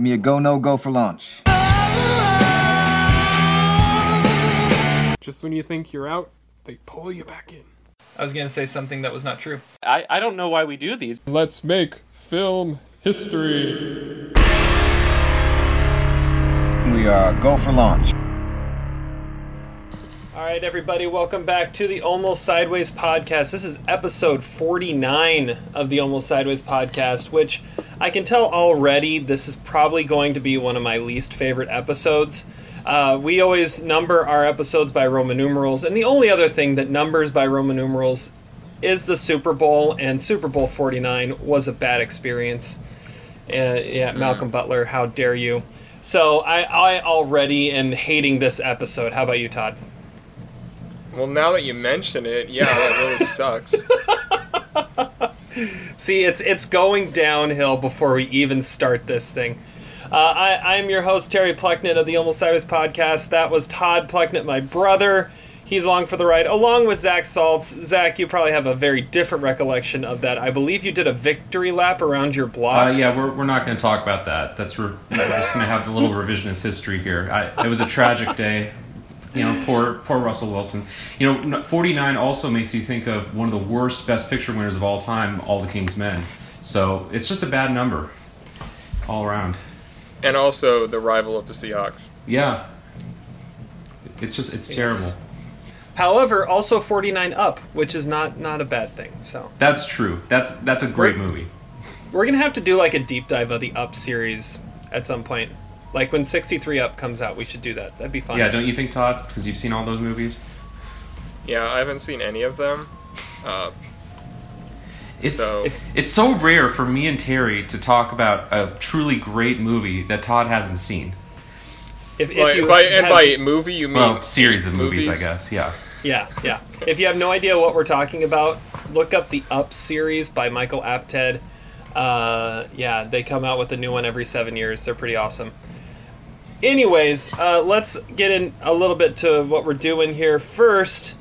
Give me a go, no go for launch. Just when you think you're out, they pull you back in. I was gonna say something that was not true. I, I don't know why we do these. Let's make film history. We are go for launch. All right, everybody, welcome back to the Almost Sideways podcast. This is episode 49 of the Almost Sideways podcast, which I can tell already this is probably going to be one of my least favorite episodes. Uh, we always number our episodes by Roman numerals, and the only other thing that numbers by Roman numerals is the Super Bowl, and Super Bowl 49 was a bad experience. Uh, yeah, Malcolm Butler, how dare you? So I, I already am hating this episode. How about you, Todd? Well, now that you mention it, yeah, that really sucks. See, it's it's going downhill before we even start this thing. Uh, I, I'm your host, Terry Plucknett of the Almost Sideways podcast. That was Todd Plucknett, my brother. He's along for the ride, along with Zach Saltz. Zach, you probably have a very different recollection of that. I believe you did a victory lap around your block. Uh, yeah, we're, we're not going to talk about that. That's re- we're just going to have a little revisionist history here. I, it was a tragic day. You know, poor poor Russell Wilson. You know, 49 also makes you think of one of the worst Best Picture winners of all time, All the King's Men. So it's just a bad number, all around. and also the rival of the Seahawks. Yeah, it's just it's terrible. However, also 49 up, which is not not a bad thing. So That's true. That's that's a great movie. we're gonna have to do like a deep dive of the Up series at some point. Like when 63 Up comes out, we should do that. That'd be fun. Yeah, don't you think, Todd? Because you've seen all those movies. Yeah, I haven't seen any of them. Uh, It's So- it's so rare for me and Terry to talk about a truly great movie that Todd hasn't seen. If, if by, you by, and by movie, you mean Well, series of movies, movies? I guess. Yeah. Yeah, yeah. If you have no idea what we're talking about, look up the Up series by Michael Apted. Uh, yeah, they come out with a new one every seven years. They're pretty awesome. Anyways, uh, let's get in a little bit to what we're doing here. First,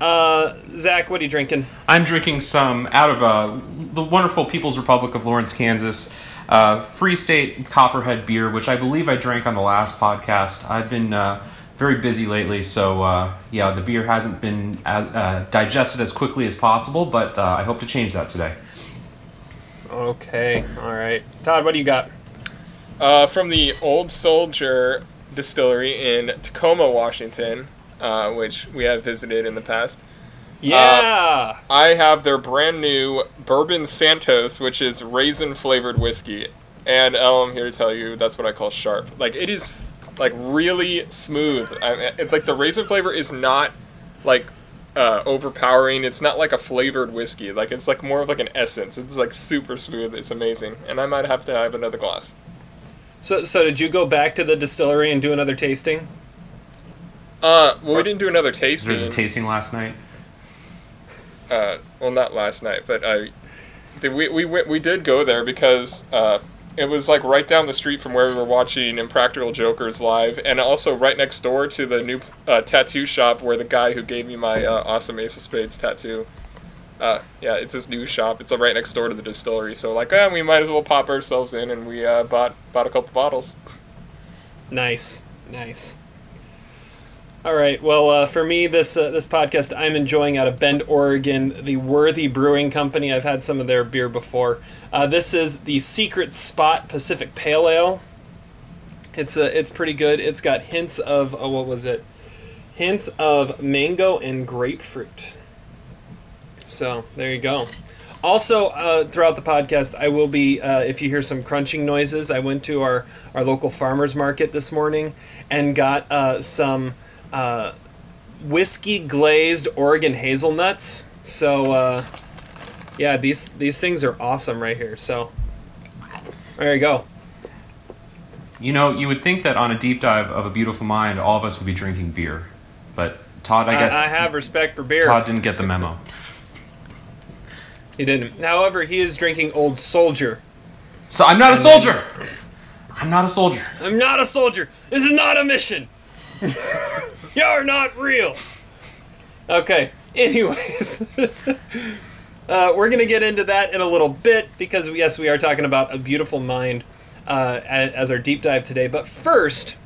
uh, Zach, what are you drinking? I'm drinking some out of uh, the wonderful People's Republic of Lawrence, Kansas. Uh, Free State Copperhead beer, which I believe I drank on the last podcast. I've been uh, very busy lately, so uh, yeah, the beer hasn't been uh, digested as quickly as possible, but uh, I hope to change that today. Okay, all right. Todd, what do you got? Uh, from the Old Soldier Distillery in Tacoma, Washington, uh, which we have visited in the past. Yeah. I have their brand new Bourbon Santos, which is raisin flavored whiskey. And oh, I'm here to tell you that's what I call sharp. Like it is, like really smooth. I, it, like the raisin flavor is not like uh, overpowering. It's not like a flavored whiskey. Like it's like more of like an essence. It's like super smooth. It's amazing. And I might have to have another glass. So, so did you go back to the distillery and do another tasting? Uh, well, we didn't do another tasting. There's a tasting last night. uh, well, not last night, but I, did, we, we went, we did go there because uh, it was like right down the street from where we were watching Impractical Jokers live, and also right next door to the new uh, tattoo shop where the guy who gave me my uh, awesome Ace of Spades tattoo. Uh, yeah, it's his new shop. It's right next door to the distillery. So like, eh, we might as well pop ourselves in, and we uh, bought bought a couple bottles. Nice, nice. All right. Well, uh, for me, this uh, this podcast I'm enjoying out of Bend, Oregon, the Worthy Brewing Company. I've had some of their beer before. Uh, this is the Secret Spot Pacific Pale Ale. It's uh, it's pretty good. It's got hints of uh, what was it? Hints of mango and grapefruit. So there you go. Also, uh, throughout the podcast, I will be, uh, if you hear some crunching noises, I went to our, our local farmer's market this morning and got uh, some uh, whiskey glazed Oregon hazelnuts. So, uh, yeah, these, these things are awesome right here. So, there you go. You know, you would think that on a deep dive of a beautiful mind, all of us would be drinking beer, but Todd, I I, guess I have respect for beer. Todd didn't get the memo. He didn't. However, he is drinking Old Soldier. So I'm not a soldier. I'm not a soldier. I'm not a soldier. This is not a mission. You're not real. Okay. Anyways, uh, we're gonna get into that in a little bit because yes, we are talking about a beautiful mind. uh, as, as our deep dive today. But first,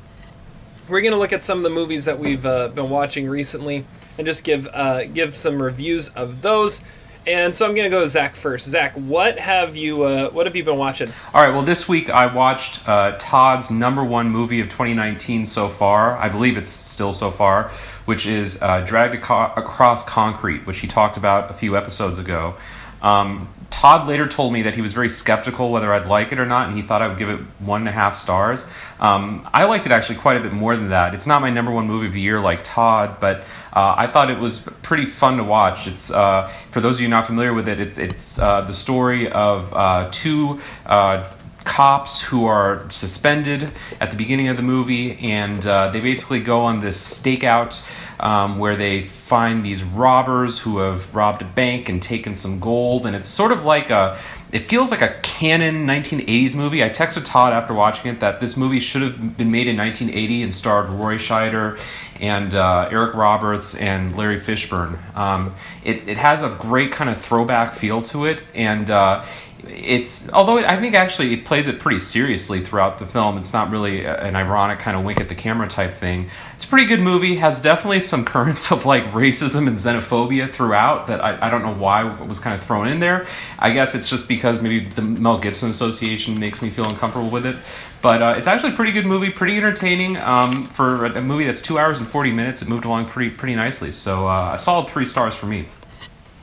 we're going to look at some of the movies that we've uh, been watching recently and just give uh, give some reviews of those. And so I'm going to go Zach first. Zach, what have you uh, what have you been watching? All right. Well, this week I watched uh, Todd's number one movie of 2019 so far. I believe it's still so far, which is uh, Dragged Across Concrete, which he talked about a few episodes ago. Um, Todd later told me that he was very skeptical whether I'd like it or not, and he thought I would give it one and a half stars. Um, I liked it actually quite a bit more than that. It's not my number one movie of the year like Todd, but uh, I thought it was pretty fun to watch. It's uh, for those of you not familiar with it, it's, it's uh, the story of uh, two uh, cops who are suspended at the beginning of the movie, and uh, they basically go on this stakeout um, where they find these robbers who have robbed a bank and taken some gold, and it's sort of like a. It feels like a canon 1980s movie. I texted Todd after watching it that this movie should have been made in 1980 and starred Roy Scheider and uh, Eric Roberts and Larry Fishburne. Um, it, it has a great kind of throwback feel to it, and uh, it's although I think actually it plays it pretty seriously throughout the film. It's not really an ironic kind of wink at the camera type thing. It's a pretty good movie. Has definitely some currents of like racism and xenophobia throughout that I, I don't know why was kind of thrown in there. I guess it's just because maybe the Mel Gibson Association makes me feel uncomfortable with it. But uh, it's actually a pretty good movie, pretty entertaining um, for a a movie that's two hours and forty minutes. It moved along pretty pretty nicely. So uh, a solid three stars for me.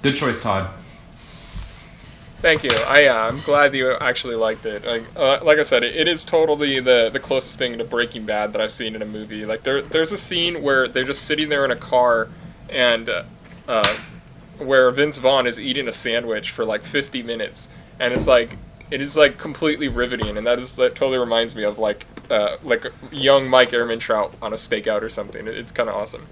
Good choice, Todd. Thank you. I uh, I'm glad you actually liked it. Like uh, like I said, it, it is totally the the closest thing to Breaking Bad that I've seen in a movie. Like there there's a scene where they're just sitting there in a car, and uh, uh, where Vince Vaughn is eating a sandwich for like 50 minutes, and it's like it is like completely riveting, and that is that totally reminds me of like uh, like young Mike Ehrmantraut on a stakeout or something. It, it's kind of awesome.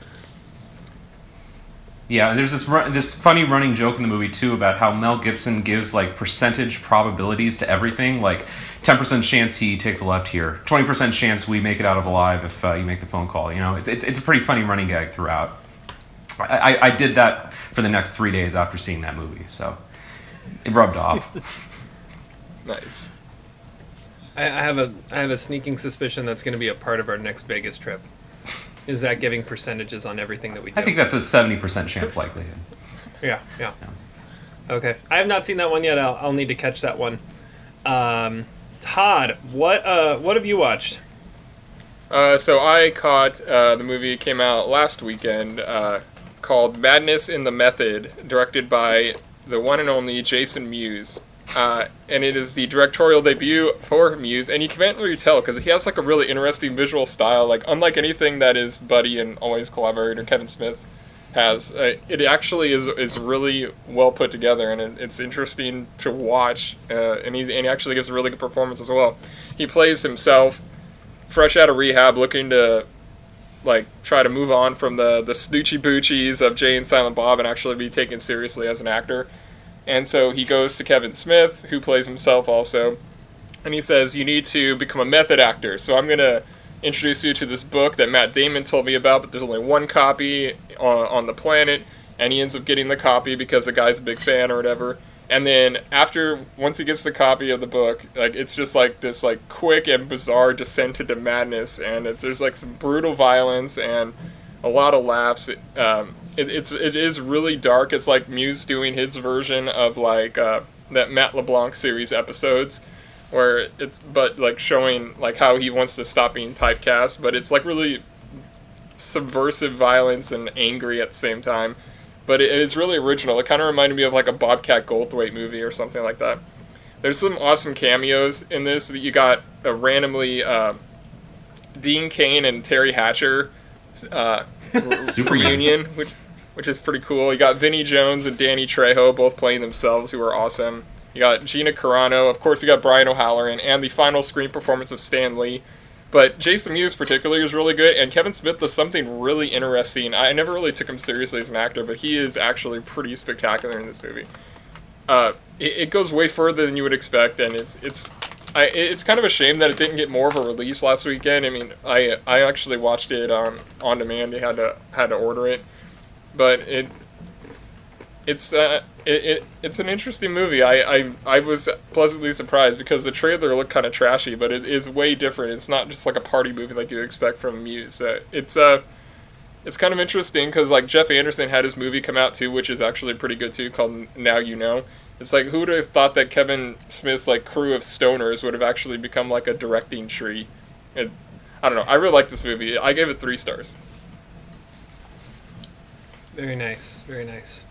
Yeah, and there's this run, this funny running joke in the movie too about how Mel Gibson gives like percentage probabilities to everything. Like, ten percent chance he takes a left here, twenty percent chance we make it out of alive if uh, you make the phone call. You know, it's, it's it's a pretty funny running gag throughout. I, I, I did that for the next three days after seeing that movie, so it rubbed off. Nice. I, I have a I have a sneaking suspicion that's going to be a part of our next Vegas trip. Is that giving percentages on everything that we do? I think that's a seventy percent chance likelihood. Yeah, yeah. Okay, I have not seen that one yet. I'll, I'll need to catch that one. Um, Todd, what uh, what have you watched? Uh, so I caught uh, the movie came out last weekend uh, called Madness in the Method, directed by the one and only Jason Mewes. Uh, and it is the directorial debut for Mewes, and you can't really tell because he has like a really interesting visual style, like unlike anything that is Buddy and Always Collaborator Kevin Smith has. Uh, it actually is is really well put together, and it, it's interesting to watch. Uh, and he and he actually gives a really good performance as well. He plays himself, fresh out of rehab, looking to like try to move on from the the snoochie boochies of Jay and Silent Bob and actually be taken seriously as an actor. And so he goes to Kevin Smith, who plays himself also, and he says, "You need to become a method actor." So I'm gonna introduce you to this book that Matt Damon told me about, but there's only one copy on, on the planet, and he ends up getting the copy because the guy's a big fan or whatever. And then after once he gets the copy of the book, like it's just like this like quick and bizarre descent into madness, and there's like some brutal violence and a lot of laughs. Um, it, it's it is really dark. It's like Mewes doing his version of like uh, that Matt LeBlanc series episodes, where it's but like showing like how he wants to stop being typecast, but it's like really subversive violence and angry at the same time. But it is really original. It kind of reminded me of like a Bobcat Goldthwait movie or something like that. There's some awesome cameos in this. That you got a randomly uh, Dean Cain and Teri Hatcher uh, Superman. reunion, which which is pretty cool. You got Vinnie Jones and Danny Trejo both playing themselves, who are awesome. You got Gina Carano, of course. You got Brian O'Halloran, and the final screen performance of Stan Lee. But Jason Mewes particularly is really good, and Kevin Smith does something really interesting. I never really took him seriously as an actor, but he is actually pretty spectacular in this movie. Uh, it, it goes way further than you would expect, and it's it's I, it's kind of a shame that it didn't get more of a release last weekend. I mean, I I actually watched it on on demand. You had to had to order it, but it it's uh, it, it it's an interesting movie. I, I I was pleasantly surprised because the trailer looked kind of trashy, but it is way different. It's not just like a party movie like you expect from Mewes. Uh, it's uh it's kind of interesting because like Jeff Anderson had his movie come out too, which is actually pretty good too, called Now You Know. It's like who would have thought that Kevin Smith's like crew of stoners would have actually become like a directing tree. It, I don't know. I really like this movie. I gave it three stars. Very nice, very nice.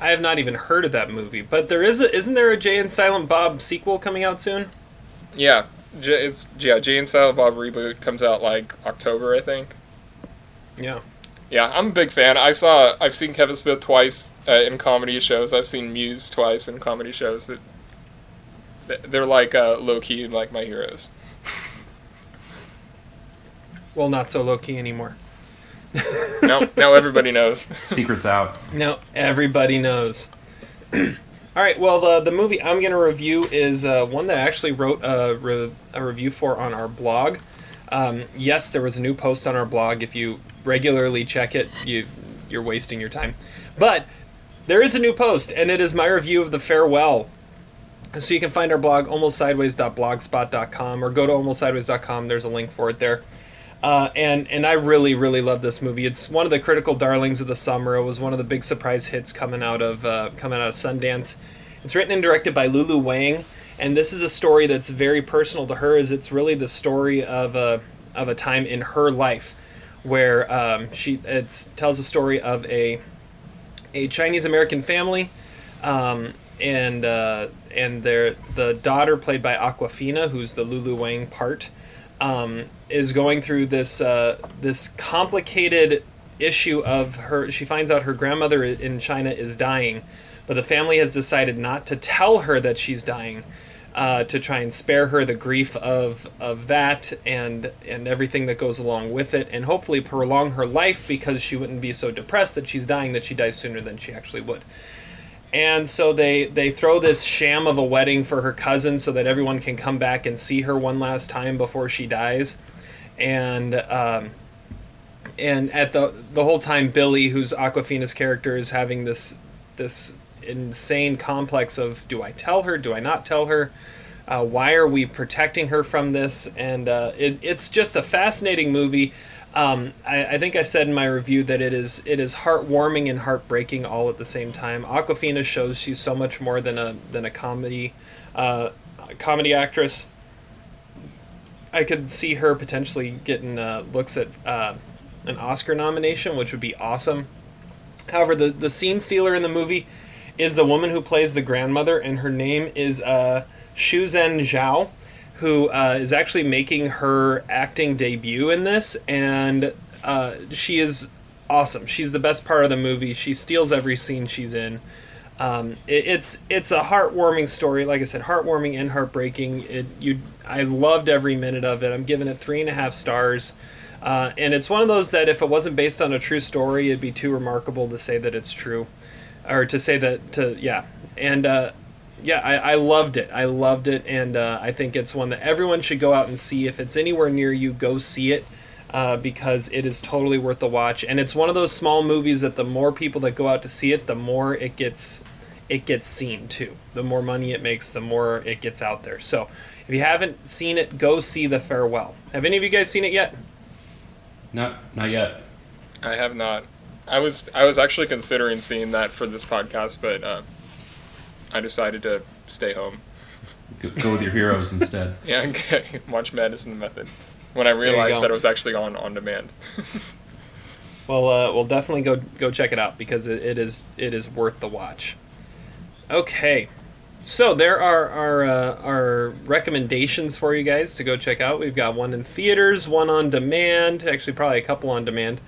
I have not even heard of that movie, but there is a isn't there a Jay and Silent Bob sequel coming out soon? Yeah, J- it's yeah. Jay and Silent Bob reboot comes out like October, I think. Yeah. Yeah, I'm a big fan. I saw I've seen Kevin Smith twice uh, in comedy shows. I've seen Mewes twice in comedy shows. It, they're like uh, low key like my heroes. Well, not so low key anymore. Now, now everybody knows. Secrets out. Now everybody knows. All right. Well, the the movie I'm going to review is uh, one that I actually wrote a, re- a review for on our blog. Um, yes, there was a new post on our blog. If you regularly check it, you you're wasting your time. But there is a new post, and it is my review of the farewell. So you can find our blog almostsideways.blogspot.com or go to almostsideways.com. There's a link for it there. Uh, and and I really really love this movie. It's one of the critical darlings of the summer. It was one of the big surprise hits coming out of uh, coming out of Sundance. It's written and directed by Lulu Wang, and this is a story that's very personal to her. Is it's really the story of a of a time in her life where um, she it tells a story of a a Chinese American family, um, and uh, and their the daughter played by Awkwafina, who's the Lulu Wang part um, is going through this uh, this complicated issue of her. She finds out her grandmother in China is dying, but the family has decided not to tell her that she's dying. Uh, to try and spare her the grief of of that and and everything that goes along with it, and hopefully prolong her life because she wouldn't be so depressed that she's dying that she dies sooner than she actually would and so they they throw this sham of a wedding for her cousin so that everyone can come back and see her one last time before she dies. And um, and at the the whole time Billi who's Awkwafina's character is having this this insane complex of do I tell her? Do I not tell her? Uh, why are we protecting her from this? And uh, it, it's just a fascinating movie um, I, I, think I said in my review that it is it is heartwarming and heartbreaking all at the same time. Awkwafina shows she's so much more than a than a comedy uh, comedy actress. I could see her potentially getting uh, looks at uh, an Oscar nomination, which would be awesome. However, the the scene stealer in the movie is a woman who plays the grandmother, and her name is uh, Shuzhen Zhao who uh, is actually making her acting debut in this, and uh, she is awesome. She's the best part of the movie. She steals every scene she's in. Um, it, it's it's a heartwarming story. Like I said, heartwarming and heartbreaking. It you I loved every minute of it. I'm giving it three and a half stars. Uh, and it's one of those that if it wasn't based on a true story, it'd be too remarkable to say that it's true, or to say that to yeah. And uh, yeah, I, I loved it. I loved it, and uh, I think it's one that everyone should go out and see. If it's anywhere near you, go see it uh, because it is totally worth the watch. And it's one of those small movies that the more people that go out to see it, the more it gets it gets seen too. The more money it makes, the more it gets out there. So if you haven't seen it, go see The Farewell. Have any of you guys seen it yet? No, not yet. I have not. I was I was actually considering seeing that for this podcast, but. Uh I decided to stay home. Go, go with your heroes instead. Yeah, okay. watch Madness in the Method. When I realized that it was actually on on demand. well, uh, we'll definitely go go check it out because it, it is it is worth the watch. Okay, so there are our uh, our recommendations for you guys to go check out. We've got one in theaters, one on demand. Actually, probably a couple on demand.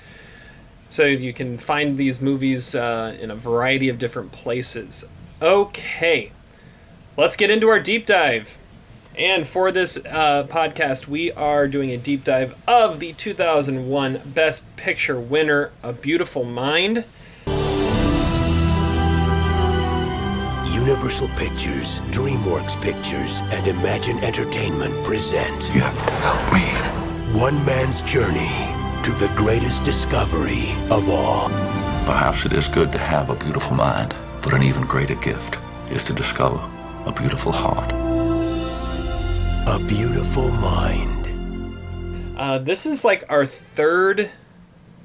So you can find these movies uh, in a variety of different places. Okay, let's get into our deep dive. And for this uh, podcast, we are doing a deep dive of the 2001 Best Picture winner, A Beautiful Mind. Universal Pictures, DreamWorks Pictures, and Imagine Entertainment present. You have to help me. One man's journey to the greatest discovery of all. Perhaps it is good to have a beautiful mind. But an even greater gift is to discover a beautiful heart. A beautiful mind. Uh, this is like our third,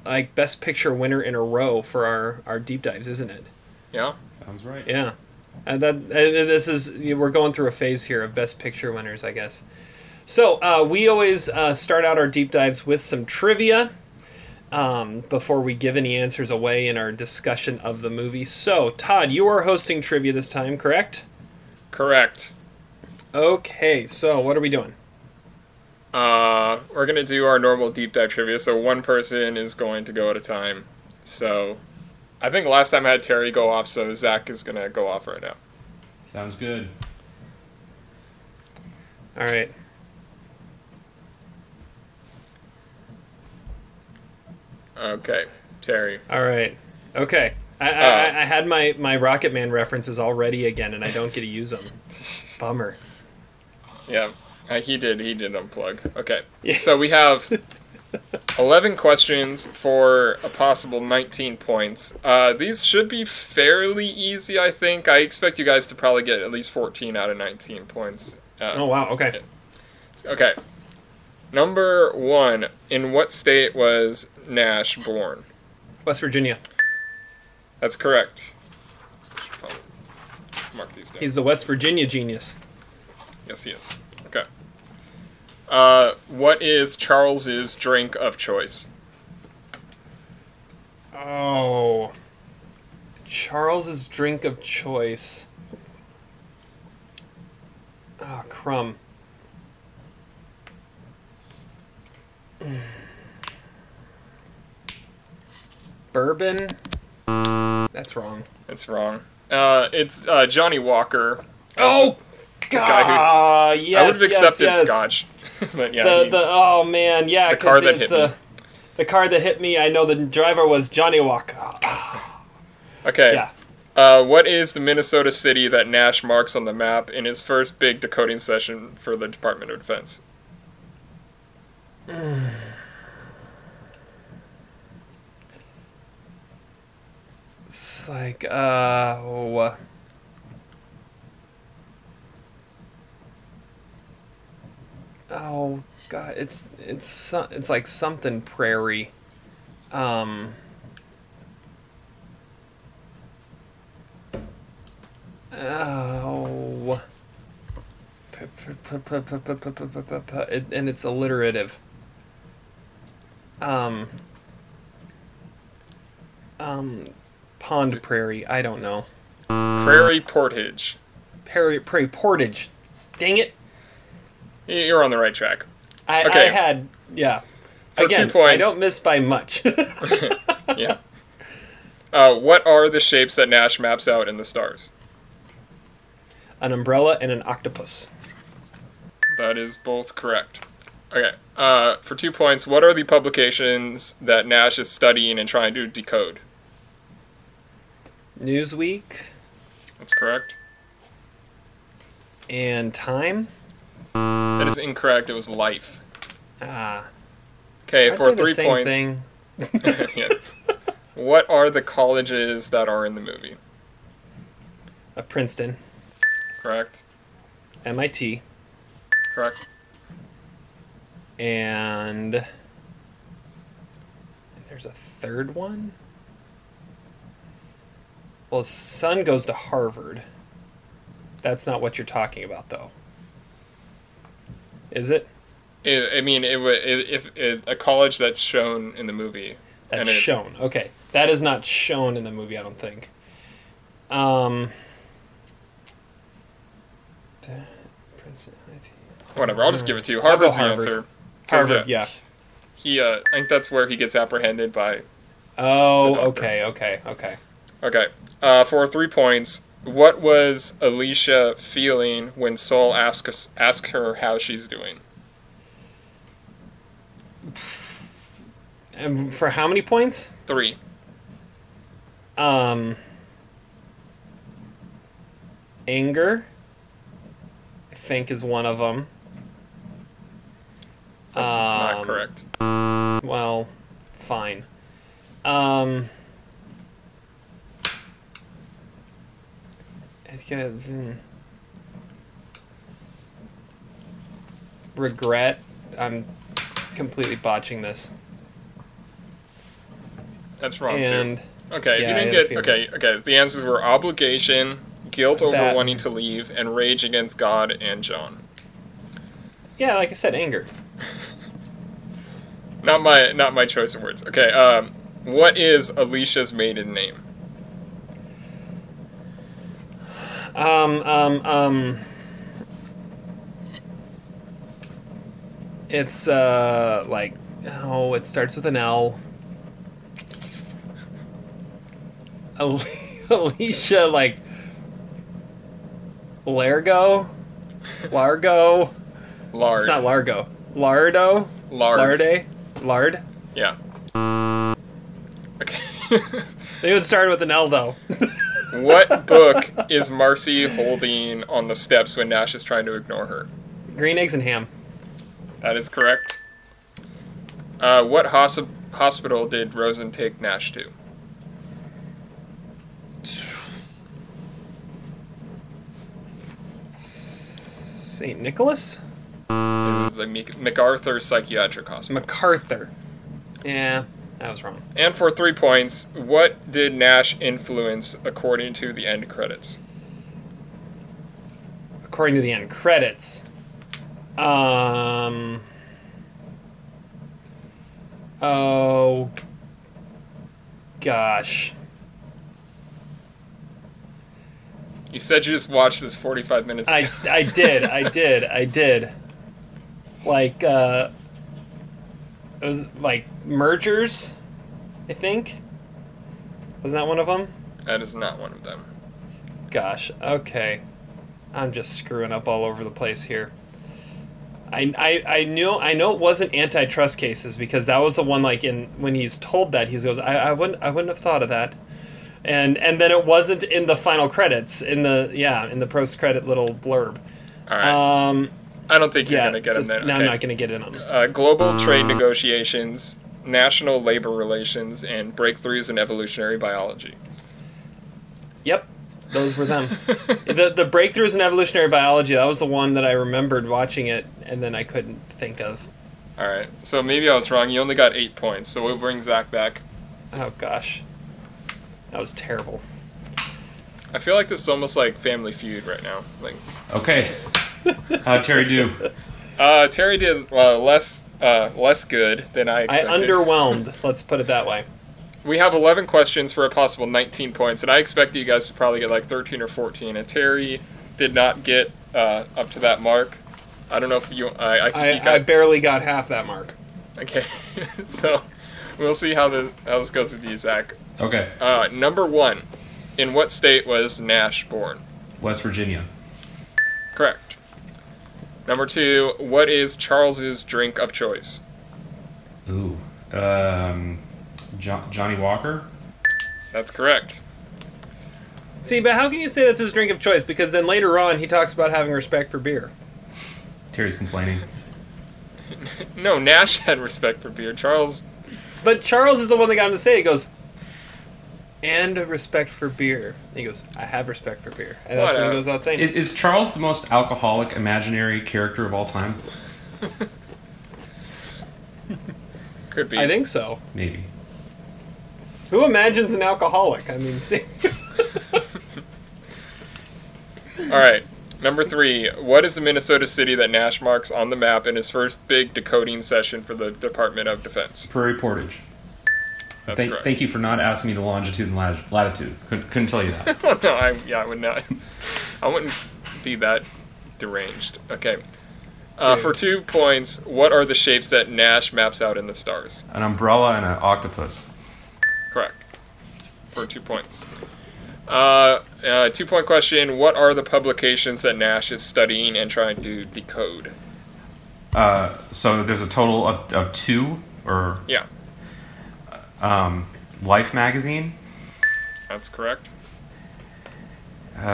like best picture winner in a row for our our deep dives, isn't it? Yeah. Sounds right. Yeah, and that and this is we're going through a phase here of best picture winners, I guess. So uh, we always uh, start out our deep dives with some trivia um, before we give any answers away in our discussion of the movie. So Todd, you are hosting trivia this time, correct? Correct. Okay, so what are we doing? Uh, we're gonna do our normal deep dive trivia. So one person is going to go at a time. So, I think last time I had Terry go off, so Zach is gonna go off right now. Sounds good. All right. Okay, Terry. All right. Okay. I, I, Uh. I had my, my Rocket Man references already again, and I don't get to use them. Bummer. Yeah, uh, he did. He did unplug. Okay. Yeah. So we have eleven questions for a possible nineteen points. Uh, these should be fairly easy, I think. I expect you guys to probably get at least fourteen out of nineteen points. Uh, Oh wow. Okay. Okay. Number one. In what state was Nash born? West Virginia. That's correct. Mark these down. He's the West Virginia genius. Yes, he is. Okay. Uh, what is Charles's drink of choice? Oh. Charles's drink of choice. Oh, crumb. Bourbon? That's wrong. It's wrong. Uh, it's uh, Johnnie Walker. Oh, who- God! Yes, I would have accepted yes, yes. Scotch, but yeah. The, he- the oh man, yeah, because it's hit me. uh, the car that hit me. I know the driver was Johnnie Walker. okay. Yeah. Uh, what is the Minnesota city that Nash marks on the map in his first big decoding session for the Department of Defense? It's like, uh, oh. oh god, it's it's it's like something prairie. Um, oh, and it's alliterative. Um, um, Pond Prairie. I don't know. Prairie Portage. Prairie, Prairie Portage. Dang it. You're on the right track. I, Okay. I had. Yeah. For two Again, I don't miss by much. Yeah. Uh, what are the shapes that Nash maps out in the stars? An umbrella and an octopus. That is both correct. Okay. Uh, for two points, what are the publications that Nash is studying and trying to decode? Newsweek That's correct. and Time. That is incorrect. It was Life. Ah. Okay, for three same points. Yeah. What are the colleges that are in the movie? Uh, Princeton, Correct. MIT, Correct. and there's a third one. Well, his son goes to Harvard. That's not what you're talking about, though. Is it? I I mean, it, it, if it, a college that's shown in the movie. That's and it- shown. Okay, that is not shown in the movie. I don't think. Um. Whatever. I'll just give it to you. Harvard's the Harvard. answer. 'Cause, Harvard, yeah. He, uh, I think that's where he gets apprehended by. Oh, The okay, okay, okay. Okay. Uh, for three points, what was Alicia feeling when Sol asks asked her how she's doing? And for how many points? Three. Um. Anger. I think is one of them. That's not Um, correct. Well, fine. Um. He's got. hmm. Regret. I'm completely botching this. That's wrong And too. Okay, yeah, you didn't get. Okay, okay. The answers were obligation, guilt over That- wanting to leave, and rage against God and John. yeah, like I said, anger. Not my, not my choice of words. Okay. Um, what is Alicia's maiden name? Um, um, um. It's, uh, like, oh, it starts with an L. Al- Alicia, like, Largo? Largo? Lard. It's not Largo. Lardo? Lard. Larde? Lard? Yeah. Okay. They would start with an L, though. what book is Marcy holding on the steps when Nash is trying to ignore her? Green eggs and ham. That is correct. Uh, what hosp- hospital did Rosen take Nash to? St. Nicholas? It was Mc- MacArthur Psychiatric Hospital. MacArthur. Yeah, I was wrong. And for three points, what did Nash influence according to the end credits? according to the end credits. Um. Oh. Gosh. You said you just watched this 45 minutes. I, I did, I did, I did. Like, uh. It was like mergers, I think. Wasn't that one of them? that is not one of them. Gosh, okay. I'm just screwing up all over the place here. I, I, I knew I know it wasn't antitrust cases because that was the one like in when he's told that he goes I, I wouldn't I wouldn't have thought of that, and and then it wasn't in the final credits in the yeah in the post credit little blurb. All right. Um, I don't think you're yeah, gonna get just, them there. now I'm not gonna get in on. it. uh, global trade negotiations, national labor relations, and breakthroughs in evolutionary biology. Yep, those were them. the the breakthroughs in evolutionary biology that was the one that I remembered watching it and then I couldn't think of. All right, so maybe I was wrong. You only got eight points, so we'll bring Zach back. Oh gosh, that was terrible. I feel like this is almost like Family Feud right now. Like, Okay. How'd Terry do? uh, Terry did uh, less uh, less good than I I underwhelmed. Let's put it that way. we have 11 questions for a possible 19 points, and I expect you guys to probably get like 13 or 14. And Terry did not get uh, up to that mark. I don't know if you. I, I think I, he got I barely got half that mark. Okay, so we'll see how this how this goes with you, Zach. Okay. Uh, number one, in what state was Nash born? West Virginia. Correct. Number two, what is Charles's drink of choice? Ooh. Um, jo- Johnnie Walker. That's correct. See, but how can you say that's his drink of choice? Because then later on he talks about having respect for beer. Terry's complaining. No, Nash had respect for beer. Charles, But Charles is the one that got him to say it. He goes, and respect for beer. He goes, I have respect for beer. And that's when he goes out saying I- it. Is Charles the most alcoholic imaginary character of all time? could be. I think so. Maybe. Who imagines an alcoholic? I mean, see. All right. Number three, what is the Minnesota city that Nash marks on the map in his first big decoding session for the Department of Defense? Prairie Portage. That's Thank, correct. thank you for not asking me the longitude and lat- latitude. Couldn't, couldn't tell you that. No, I yeah, I would not. I wouldn't be that deranged. Okay. Uh, for two points, what are the shapes that Nash maps out in the stars? An umbrella and an octopus. Correct. For two points. Uh, uh, two point question: What are the publications that Nash is studying and trying to decode? Uh, so there's a total of, of two, or Yeah, um, Life magazine. that's correct. That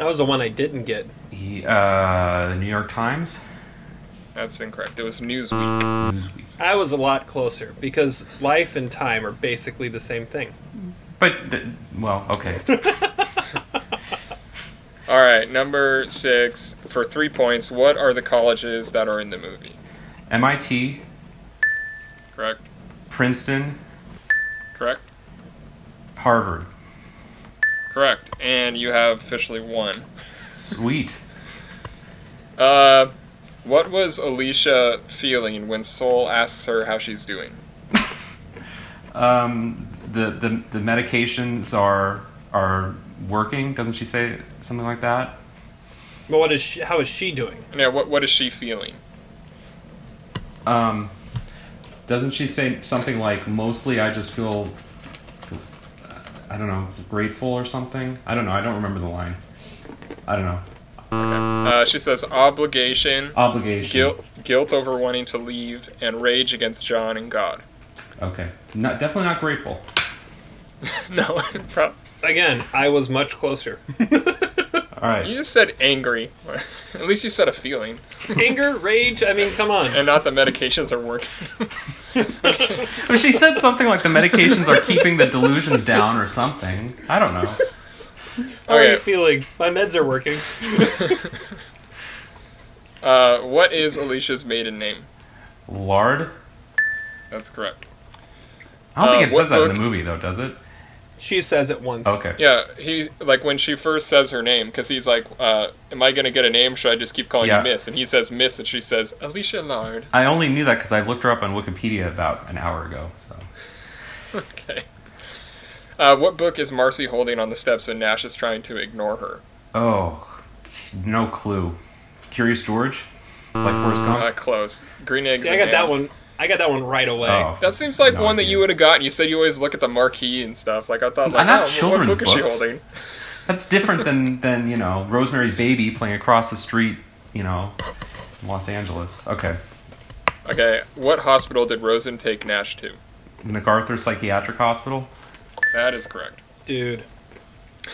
Uh, was the one I didn't get. he- uh, the New York Times. That's incorrect. It was Newsweek. Newsweek. I was a lot closer because life and time are basically the same thing. But th- well, okay. All right, number six for three points. What are the colleges that are in the movie? MIT, Correct. Princeton, Correct. Harvard. Correct. And you have officially won. Sweet. Uh, what was Alicia feeling when Sol asks her how she's doing? Um, the, the the medications are are working. Doesn't she say something like that? But what is she, how is she doing? Yeah. What What is she feeling? Um, doesn't she say something like mostly I just feel I don't know grateful or something? I don't know. I don't remember the line. I don't know. Uh, she says obligation, Obligation. guilt, guilt over wanting to leave, and rage against John and God. Okay. Not definitely not grateful. no, pro- Again, I was much closer. All right. you just said angry. At least you said a feeling, Anger, rage. I mean, come on. and not the medications are working. But she said something like the medications are keeping the delusions down or something. I don't know. How are you feeling? My meds are working. Uh, what is Alicia's maiden name? Lard. That's correct. I don't think Uh, it what says that in book- the movie though, does it? She says it once. Okay. Yeah, he like when she first says her name because he's like, uh, "Am I gonna get a name? Should I just keep calling Yeah. you Miss?" And he says Miss, and she says Alicia Larde. I only knew that because I looked her up on Wikipedia about an hour ago. So Okay. Uh, what book is Marcy holding on the steps when Nash is trying to ignore her? Oh, no clue. Curious George? Like Forrest Gump? Uh, close. Green eggs. See, I and got that ham. one. I got that one right away. oh. That seems like No one that you would have gotten. You said you always look at the marquee and stuff. Like I thought, like, not oh, what children's book is she holding? That's different than, than, you know, Rosemary's Baby playing across the street, you know, in Los Angeles. Okay. Okay, what hospital did Rosen take Nash to? MacArthur Psychiatric Hospital? That is correct. Dude,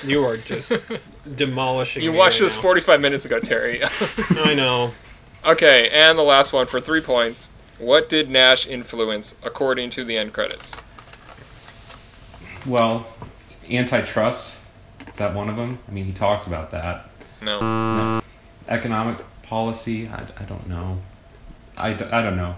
you are just demolishing. You me watched right this now. 45 minutes ago, Terry. I know. okay, and the last one for three points. What did Nash influence according to the end credits? Well, antitrust. Is that one of them? I mean, he talks about that. No. Economic policy? I, I don't know. I, I don't know.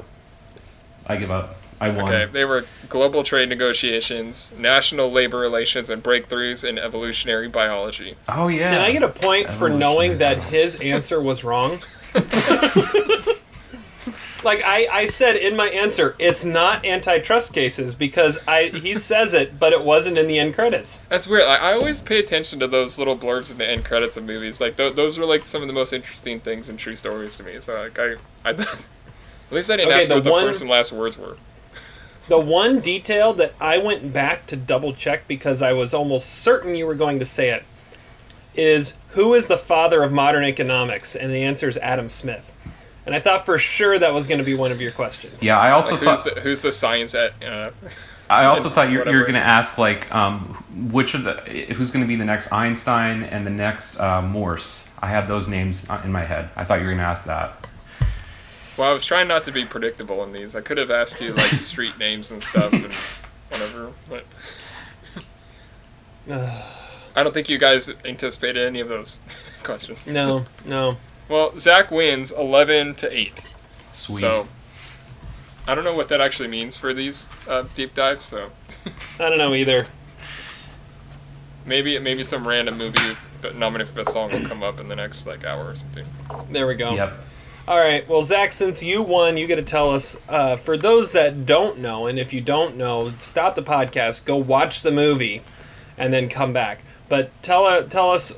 I give up. I won. Okay, they were global trade negotiations, national labor relations, and breakthroughs in evolutionary biology. Oh, yeah. Can I get a point for knowing that his answer was wrong? like I, I said in my answer, it's not antitrust cases because I he says it, but it wasn't in the end credits. That's weird. I, I always pay attention to those little blurbs in the end credits of movies. Like th- those are like some of the most interesting things in true stories to me. So like I, I at least I didn't Okay, ask the what the one- first and last words were. The one detail that I went back to double check because I was almost certain you were going to say it is who is the father of modern economics? And the answer is Adam Smith. And I thought for sure that was going to be one of your questions. Yeah, I also Like who's thought. the, who's the science at? Uh, I also thought you, you whatever. were going to ask like um, which of the who's going to be the next Einstein and the next uh, Morse. I had those names uh, in my head. I thought you were going to ask that. well, I was trying not to be predictable in these. I could have asked you like street names and stuff and whatever, but I don't think you guys anticipated any of those questions. No, no. Well, Zach wins eleven to eight. Sweet. So I don't know what that actually means for these uh, deep dives. So I don't know either. maybe maybe some random movie but nominated for best song will come up in the next like hour or something. There we go. Yep. All right. Well, Zach, since you won, you get to tell us. Uh, for those that don't know, and if you don't know, stop the podcast, go watch the movie, and then come back. But tell uh, tell us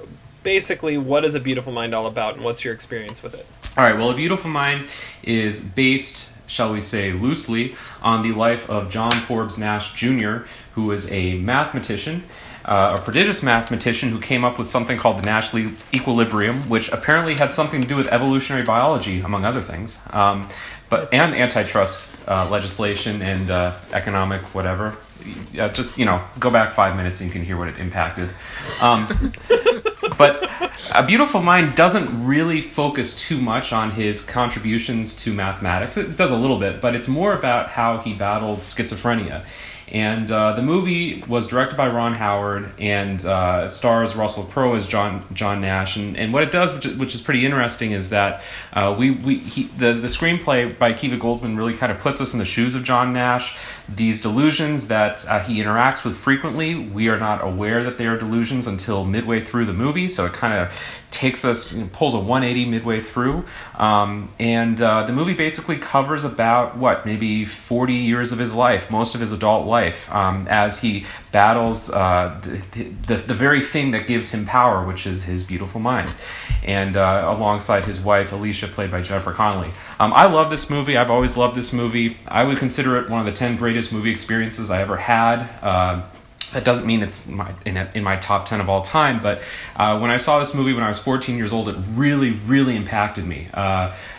basically what is a Beautiful Mind all about, and what's your experience with it. All right. Well, A Beautiful Mind is based, shall we say, loosely on the life of John Forbes Nash Jr., who was a mathematician, uh, a prodigious mathematician who came up with something called the Nash equilibrium, which apparently had something to do with evolutionary biology, among other things, um, but and antitrust uh, legislation and uh, economic whatever. Just you know, go back five minutes and you can hear what it impacted. Um, but a beautiful mind doesn't really focus too much on his contributions to mathematics it does a little bit but it's more about how he battled schizophrenia And uh, the movie was directed by Ron Howard and uh, stars Russell Crowe as John John Nash. And, and what it does, which is, which is pretty interesting, is that uh, we, we he, the the screenplay by Kiva Goldsman really kind of puts us in the shoes of John Nash. These delusions that uh, he interacts with frequently, we are not aware that they are delusions until midway through the movie. So it kind of takes us pulls a 180 midway through um, and uh, the movie basically covers about what maybe 40 years of his life most of his adult life um, as he battles uh, the, the, the, very thing that gives him power which is his beautiful mind. And uh, alongside his wife alicia played by jennifer connelly. Um, i love this movie. I've always loved this movie. I would consider it one of the 10 greatest movie experiences i ever had. Uh, that doesn't mean it's my, in, a, in my top 10 of all time, but uh, when I saw this movie when I was 14 years old, it really, really impacted me.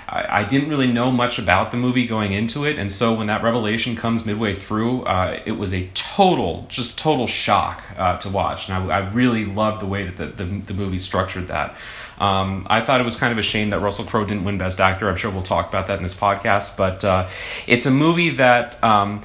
I, I, didn't really know much about the movie going into it, and so when that revelation comes midway through, uh, it was a total, just total shock uh, to watch. And I, I, really loved the way that the, the, the movie structured that. Um, I thought it was kind of a shame that Russell Crowe didn't win Best Actor. I'm sure we'll talk about that in this podcast, but uh, it's a movie that. Um,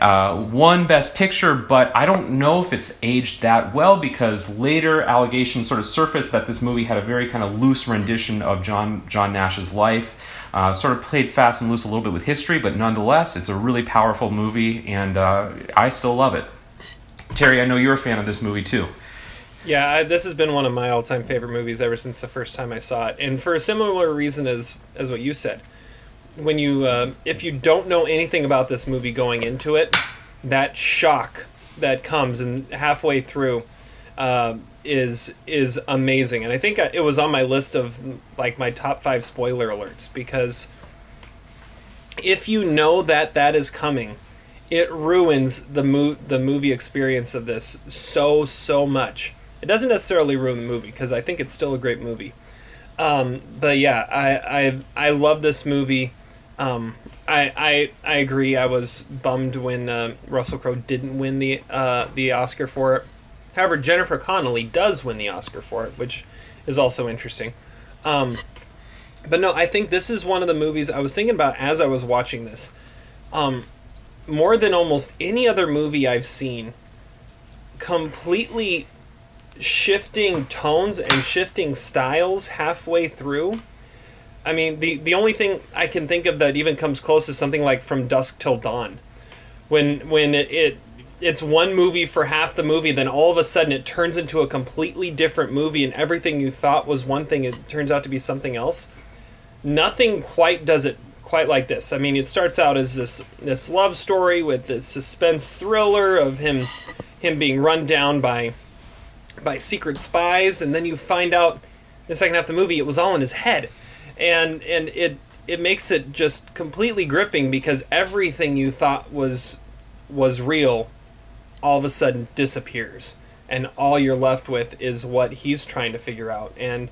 uh, won Best Picture, but I don't know if it's aged that well because later allegations sort of surfaced that this movie had a very kind of loose rendition of John John Nash's life. Uh, sort of played fast and loose a little bit with history, but nonetheless, it's a really powerful movie, and uh, I still love it. Terry, I know you're a fan of this movie too. Yeah, I, this has been one of my all-time favorite movies ever since the first time I saw it, and for a similar reason as as what you said when you uh, if you don't know anything about this movie going into it, that shock that comes and halfway through uh, is is amazing. And I think it was on my list of like my top five spoiler alerts because if you know that that is coming, it ruins the mo- the movie experience of this so so much. It doesn't necessarily ruin the movie because I think it's still a great movie. Um, but yeah, I, I I love this movie. Um, I, I I agree. I was bummed when uh, Russell Crowe didn't win the uh, the Oscar for it. However, Jennifer Connelly does win the Oscar for it, which is also interesting. Um, but no, I think this is one of the movies I was thinking about as I was watching this. Um, more than almost any other movie I've seen, completely shifting tones and shifting styles halfway through I mean, the the only thing I can think of that even comes close is something like From Dusk Till Dawn, when when it, it it's one movie for half the movie, then all of a sudden it turns into a completely different movie, and everything you thought was one thing, it turns out to be something else. Nothing quite does it quite like this. I mean, it starts out as this this love story with this suspense thriller of him him being run down by by secret spies, and then you find out in the second half of the movie it was all in his head and and it it makes it just completely gripping because everything you thought was was real all of a sudden disappears and all you're left with is what he's trying to figure out. And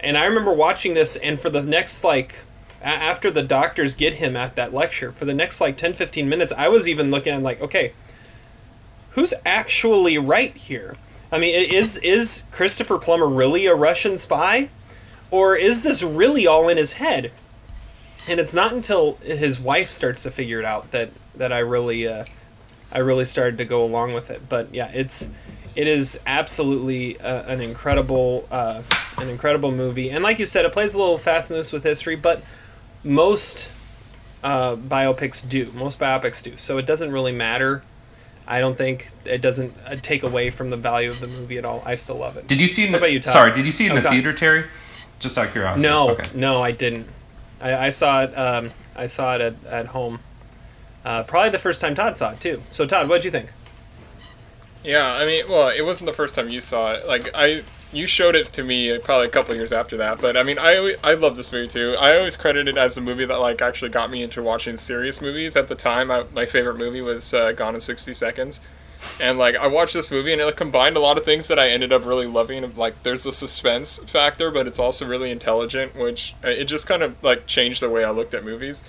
and I remember watching this and for the next like after the doctors get him at that lecture for the next like 10 15 minutes I was even looking at like okay who's actually right here? I mean is is Christopher Plummer really a Russian spy? Or is this really all in his head? And it's not until his wife starts to figure it out that that I really uh, I really started to go along with it. But yeah, it's it is absolutely uh, an incredible uh, an incredible movie. And like you said, it plays a little fast and loose with history, but most uh, biopics do. Most biopics do. So it doesn't really matter. I don't think it doesn't uh, take away from the value of the movie at all. I still love it. Did you see? What about you, Todd? Sorry, did you see it in oh, the theater, Terry? Just out of curiosity. No, okay. no, I didn't. I, I saw it. Um, I saw it at, at home. Uh, probably the first time Todd saw it too. So Todd, what did you think? Yeah, I mean, well, it wasn't the first time you saw it. Like I, you showed it to me probably a couple years after that. But I mean, I I love this movie too. I always credit it as the movie that like actually got me into watching serious movies. At the time, I, my favorite movie was uh, Gone in sixty seconds and like I watched this movie and it combined a lot of things that I ended up really loving. Like there's a suspense factor, but it's also really intelligent, which uh, it just kind of like changed the way I looked at movies,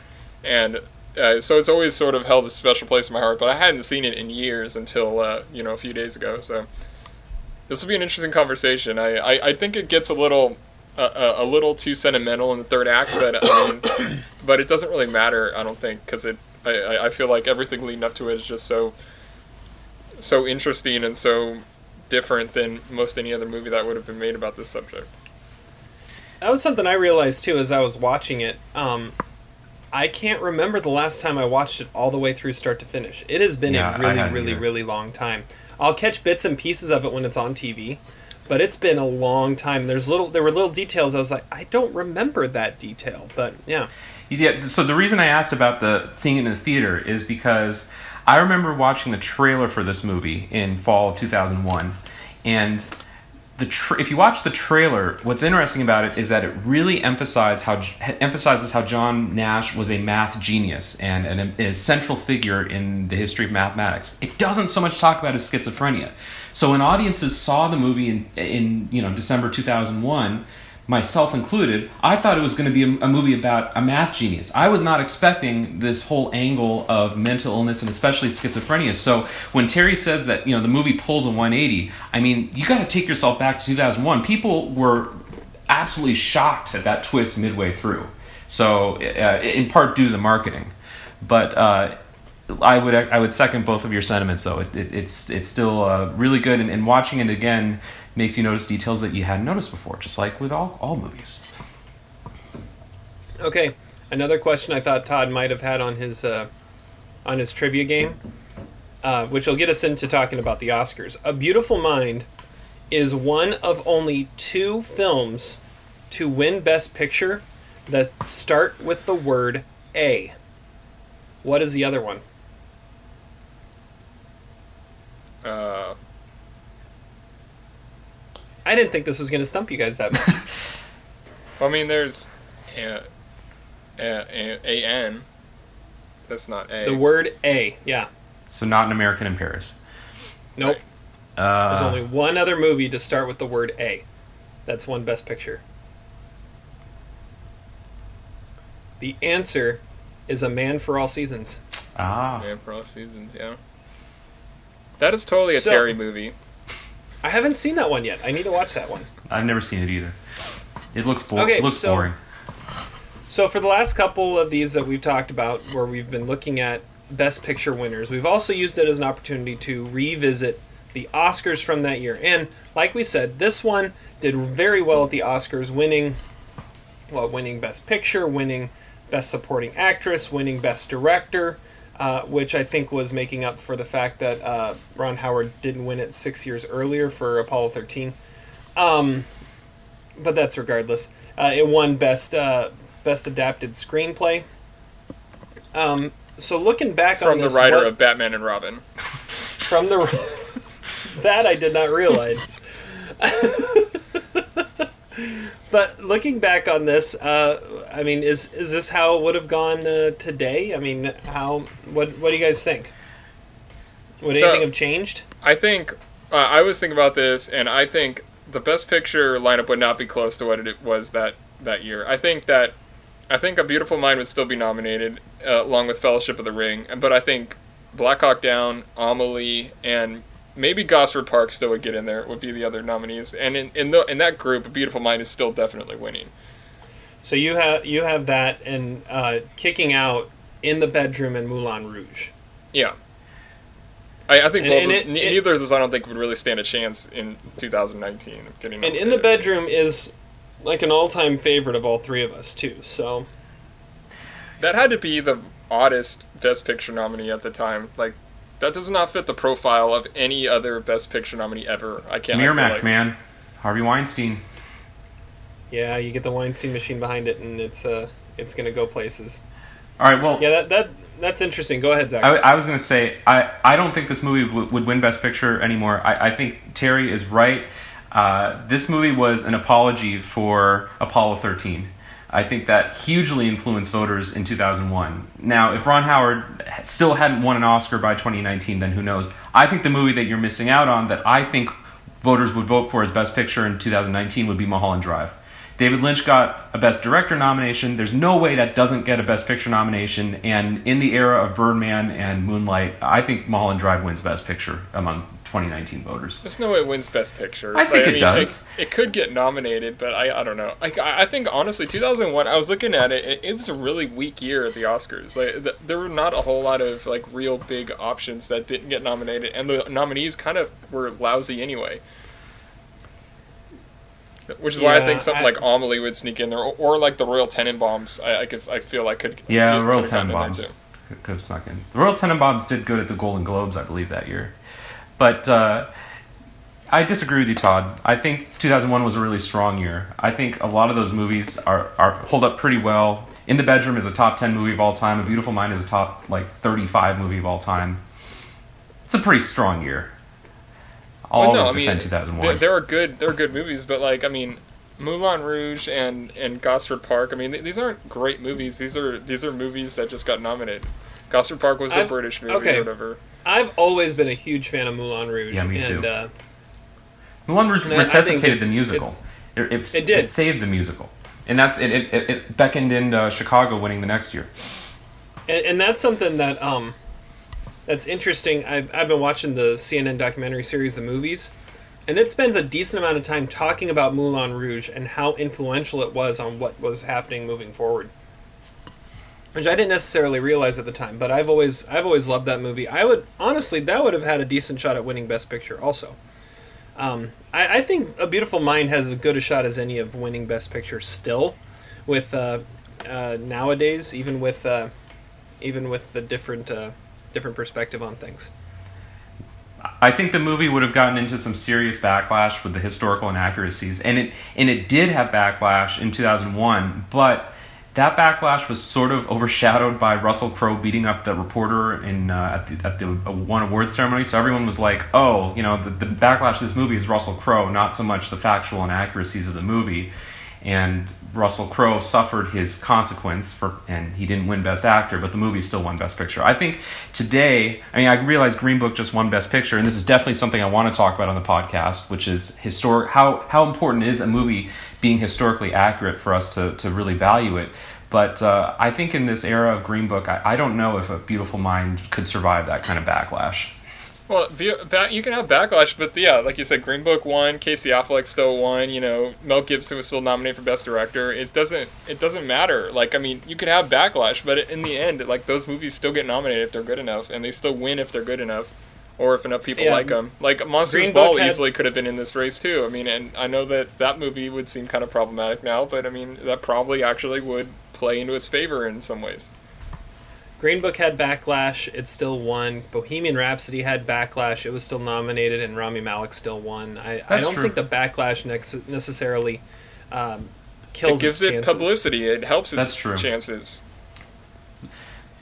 and uh, so it's always sort of held a special place in my heart. But I hadn't seen it in years until uh, you know a few days ago. So this will be an interesting conversation. I I, I think it gets a little. Uh, a little too sentimental in the third act, but I mean, but it doesn't really matter. I don't think because it. I, I feel like everything leading up to it is just so so interesting and so different than most any other movie that would have been made about this subject. That was something I realized too as I was watching it. Um, I can't remember the last time I watched it all the way through start to finish. It has been Yeah, a really, really, either. really long time. I'll catch bits and pieces of it when it's on TV, but it's been a long time. There's little, there were little details I was like, I don't remember that detail, but yeah. Yeah. So the reason I asked about the seeing it in the theater is because I remember watching the trailer for this movie in fall of 2001, and the tra- if you watch the trailer, what's interesting about it is that it really emphasizes how emphasizes how John Nash was a math genius and an, a central figure in the history of mathematics. It doesn't so much talk about his schizophrenia. So when audiences saw the movie in in you know December 2001 myself included, I thought it was going to be a, a movie about a math genius. I was not expecting this whole angle of mental illness and especially schizophrenia. So when Terry says that you know the movie pulls a 180, I mean you got to take yourself back to 2001. People were absolutely shocked at that twist midway through. So uh, in part due to the marketing, but. Uh, I would I would second both of your sentiments though. It, it, it's it's still uh, really good, and, and watching it again makes you notice details that you hadn't noticed before, just like with all, all movies. Okay, another question I thought Todd might have had on his uh, on his trivia game, uh, which will get us into talking about the Oscars. A Beautiful Mind is one of only two films to win Best Picture that start with the word A. What is the other one? Uh, I didn't think this was going to stump you guys that much. I mean, there's a, a, a, N. That's not A. the word A, yeah. So not an American in Paris. Nope. Uh, There's only one other movie to start with the word A. That's one Best Picture. The answer is A Man for All Seasons. ah, Man for all seasons, yeah. That is totally a So- Terry movie. I haven't seen that one yet. I need to watch that one. I've never seen it either. It looks bo- Okay, it looks so- boring. So for the last couple of these that we've talked about, where we've been looking at Best Picture winners, we've also used it as an opportunity to revisit the Oscars from that year. And like we said, this one did very well at the Oscars, winning, well, winning Best Picture, winning Best Supporting Actress, winning Best Director, uh, which I think was making up for the fact that uh, Ron Howard didn't win it six years earlier for Apollo 13. Um, but that's regardless. Uh, it won best uh, best adapted screenplay. Um, so looking back on From the this, writer what- of Batman and Robin. from the that I did not realize. but looking back on this, uh, I mean, is is this how it would have gone uh, today? I mean, how what what do you guys think? Would So- anything have changed? I think uh, I was thinking about this, and I think the Best Picture lineup would not be close to what it was that that year. I think that I think A Beautiful Mind would still be nominated uh, along with Fellowship of the Ring, but I think Black Hawk Down, Amelie, and maybe Gosford Park still would get in there. Would be the other nominees, and in in, the, in that group, A Beautiful Mind is still definitely winning. So you have you have that and uh, kicking out in the bedroom and Moulin Rouge. Yeah. I, I think And- both and it- ne- it- neither of those I don't think would really stand a chance in 2019 of getting. And in the bedroom is like an all-time favorite of all three of us too. So That had to be the oddest Best Picture nominee at the time. Like, that does not fit the profile of any other Best Picture nominee ever. I can't. I feel Miramax, like- man. Harvey Weinstein. yeah, you get the Weinstein machine behind it, and it's uh it's gonna go places. All right, well, Yeah, that that that's interesting. Go ahead, Zach. I, I was going to say I, I don't think this movie w- would win Best Picture anymore. I, I think Terry is right. Uh, this movie was an apology for Apollo 13. I think that hugely influenced voters in 2001. Now, if Ron Howard still hadn't won an Oscar by 2019, then who knows? I think the movie that you're missing out on that I think voters would vote for as Best Picture in 2019 would be Mulholland Drive. David Lynch got a Best Director nomination. There's no way that doesn't get a Best Picture nomination. And in the era of Birdman and Moonlight, I think Mulholland Drive wins Best Picture among 2019 voters. There's no way it wins Best Picture. I think Like, it does. It, it could get nominated, but I, I don't know. I, I think honestly, 2001. I was looking at it. It, it was a really weak year at the Oscars. Like th- there were not a whole lot of like real big options that didn't get nominated, and the nominees kind of were lousy anyway. Which is why I think something I- like Amelie would sneak in there, or, or like the Royal Tenenbaums. I, I could I feel like could Yeah, could Royal have gotten in there, Tenenbaums could could have snuck in. The Royal Tenenbaums did good at the Golden Globes, I believe, that year. But uh, I disagree with you, Todd. I think 2001 was a really strong year. I think a lot of those movies are, are hold up pretty well. In the Bedroom is a top 10 movie of all time. A Beautiful Mind is a top like 35 movie of all time. It's a pretty strong year. I'll Well, always defend 2001. There, there are good, there are good movies, but like I mean, Moulin Rouge and and Gosford Park. I mean, th- these aren't great movies. These are these are movies that just got nominated. Gosford Park was a I've- British movie okay. or whatever. I've always been a huge fan of Moulin Rouge. Yeah, me and, too. Uh, Moulin Rouge And resuscitated the musical. It, it, It did. It saved the musical, and that's it. It, it, beckoned into Chicago winning the next year. and, and that's something that um, that's interesting. I've, I've been watching the CNN documentary series, The Movies, and it spends a decent amount of time talking about Moulin Rouge and how influential it was on what was happening moving forward. Which I didn't necessarily realize at the time, but I've always I've always loved that movie. I would honestly that would have had a decent shot at winning Best Picture also. Um, I, I think A Beautiful Mind has as good a shot as any of winning Best Picture still, with uh, uh, nowadays even with uh, even with the different uh, different perspective on things. I think the movie would have gotten into some serious backlash with the historical inaccuracies, and it and it did have backlash in 2001, but that backlash was sort of overshadowed by Russell Crowe beating up the reporter in uh, at the at the uh, one award ceremony. So everyone was like, "Oh, you know, the, the backlash to this movie is Russell Crowe, not so much the factual inaccuracies of the movie." And Russell Crowe suffered his consequence for, and he didn't win Best Actor, but the movie still won Best Picture. I think today, I mean, I realize Green Book just won Best Picture, and this is definitely something I want to talk about on the podcast, which is historic. How how important is a movie being historically accurate for us to to really value it? But uh, I think in this era of Green Book, I, I don't know if A Beautiful Mind could survive that kind of backlash. Well, ba- you can have backlash, but yeah, like you said, Green Book won, Casey Affleck still won. You know, Mel Gibson was still nominated for Best Director. It doesn't it doesn't matter. Like I mean, you could have backlash, but in the end, like those movies still get nominated if they're good enough, and they still win if they're good enough, or if enough people Yeah. like them. Like Monsters Green Ball had- easily could have been in this race too. I mean, and I know that that movie would seem kind of problematic now, but I mean that probably actually would play into its favor in some ways. Green Book had backlash. It still won. Bohemian Rhapsody had backlash. It was still nominated, and Rami Malek still won. I, I don't true. think the backlash nex- necessarily um, kills it gives it chances. publicity. It helps its That's true. chances.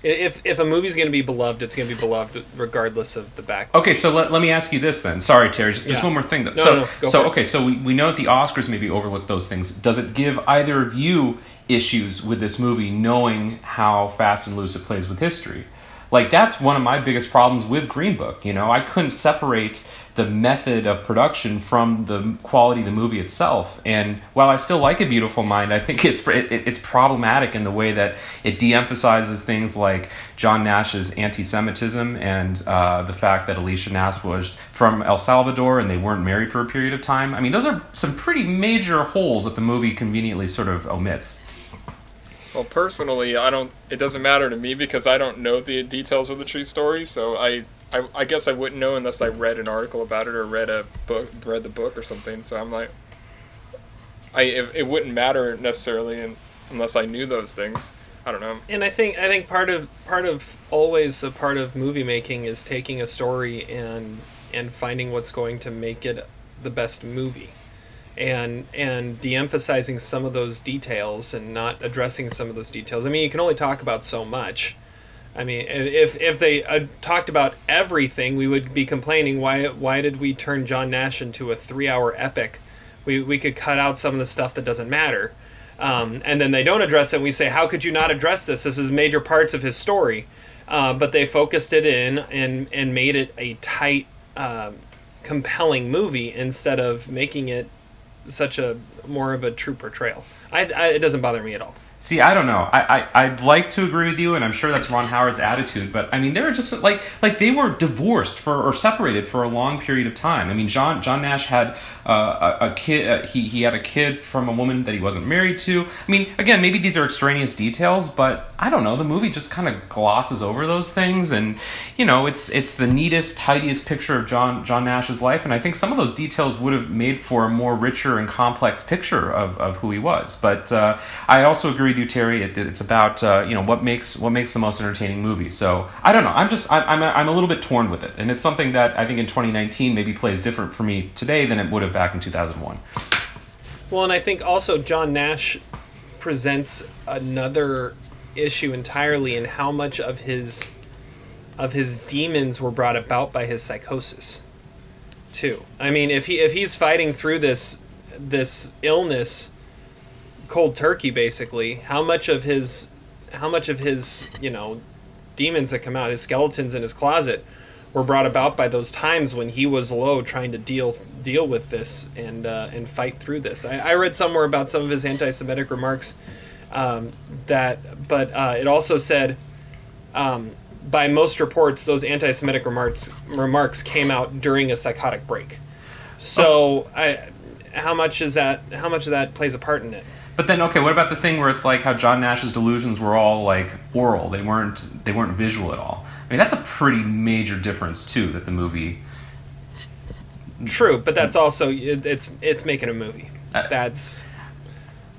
If if a movie's going to be beloved, it's going to be beloved regardless of the backlash. Okay, so let, let me ask you this then. Sorry, Terry, just, just one more thing though. No, so, no, no, go so for it. okay, so we, we know that the Oscars maybe overlook those things. Does it give either of you issues with this movie knowing how fast and loose it plays with history? Like that's one of my biggest problems with Green Book. You know, I couldn't separate the method of production from the quality of the movie itself. And while I still like A Beautiful Mind, I think it's it, it's problematic in the way that it de-emphasizes things like John Nash's anti-Semitism and uh, the fact that Alicia Nash was from El Salvador and they weren't married for a period of time. I mean, those are some pretty major holes that the movie conveniently sort of omits. Well, personally, I don't. It doesn't matter to me because I don't know the details of the true story. So I, I, I guess I wouldn't know unless I read an article about it or read a book, read the book or something. So I'm like, I it, it wouldn't matter necessarily in, unless I knew those things. I don't know. and I think I think part of part of always a part of movie making is taking a story and and finding what's going to make it the best movie and and de-emphasizing some of those details and not addressing some of those details. I mean, you can only talk about so much. I mean, if if they uh, talked about everything, we would be complaining why why did we turn John Nash into a 3-hour epic? We we could cut out some of the stuff that doesn't matter. Um, and then they don't address it. And we say, how could you not address this? This is major parts of his story. Uh, but they focused it in and and made it a tight, um compelling movie instead of making it such a more of a true portrayal. I, I it doesn't bother me at all. See, I don't know. I, I I'd like to agree with you, and I'm sure that's Ron Howard's attitude. But I mean, they were just like like they were divorced for or separated for a long period of time. I mean, John John Nash had uh, a, kid. Uh, he he had a kid from a woman that he wasn't married to. I mean, again, maybe these are extraneous details, but I don't know. The movie just kind of glosses over those things, and you know, it's it's the neatest, tidiest picture of John John Nash's life, and I think some of those details would have made for a more richer and complex picture of, of who he was. But uh, I also agree with you, Terry. It, it's about uh, you know what makes what makes the most entertaining movie. So I don't know. I'm just I'm I'm a, I'm a little bit torn with it, and it's something that I think in 2019 maybe plays different for me today than it would have back in 2001. Well, and I think also John Nash presents another issue entirely in how much of his of his demons were brought about by his psychosis too. I mean, if he if he's fighting through this this illness cold turkey basically, how much of his how much of his, you know, demons that come out, his skeletons in his closet were brought about by those times when he was low trying to deal deal with this and uh, and fight through this. I, I read somewhere about some of his anti-Semitic remarks um, that, but uh, it also said um, by most reports those anti-Semitic remarks remarks came out during a psychotic break. So I, how much is that? How much of that plays a part in it? But then, okay, what about the thing where it's like how John Nash's delusions were all like oral? They weren't they weren't visual at all. I mean, that's a pretty major difference too. That the movie. True, but that's also it's it's making a movie. Uh, That's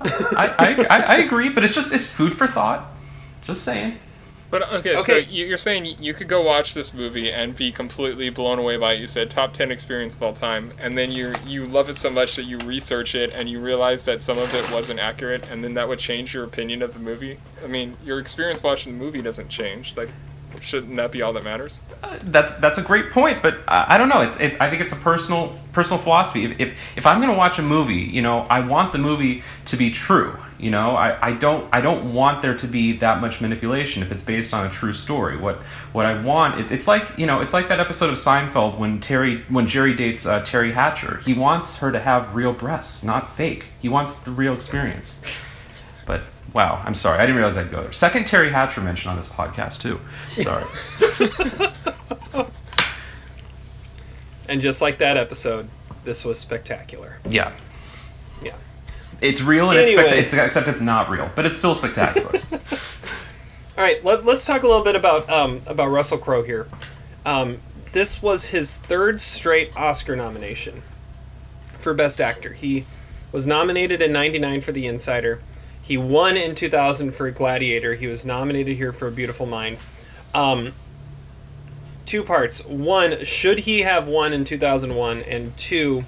I, I, I, I agree, but it's just it's food for thought. Just saying. But okay, so Okay. you- you're saying you could go watch this movie and be completely blown away by it. You said top ten experience of all time, and then you you love it so much that you research it and you realize that some of it wasn't accurate, and then that would change your opinion of the movie. I mean, your experience watching the movie doesn't change. Like, shouldn't that be all that matters? That's that's a great point, but I, I don't know. It's, it's I think it's a personal personal philosophy. If if, if I'm going to watch a movie, you know, I want the movie to be true. You know, I, I don't I don't want there to be that much manipulation if it's based on a true story. What what I want it's it's like you know it's like that episode of Seinfeld when Terry when Jerry dates uh, Teri Hatcher. He wants her to have real breasts, not fake. He wants the real experience. Wow, I'm sorry, I didn't realize I'd go there. Second Teri Hatcher mentioned on this podcast too. Sorry. and just like that episode, this was spectacular. yeah. Yeah. It's real, and Anyways. it's, except it's not real, but it's still spectacular. All right, let, let's talk a little bit about um, about Russell Crowe here. Um, this was his third straight Oscar nomination for Best Actor. He was nominated in '99 for The Insider. He won in 2000 for Gladiator. He was nominated here for A Beautiful Mind. Um, two parts. One, should he have won in 2001? And two,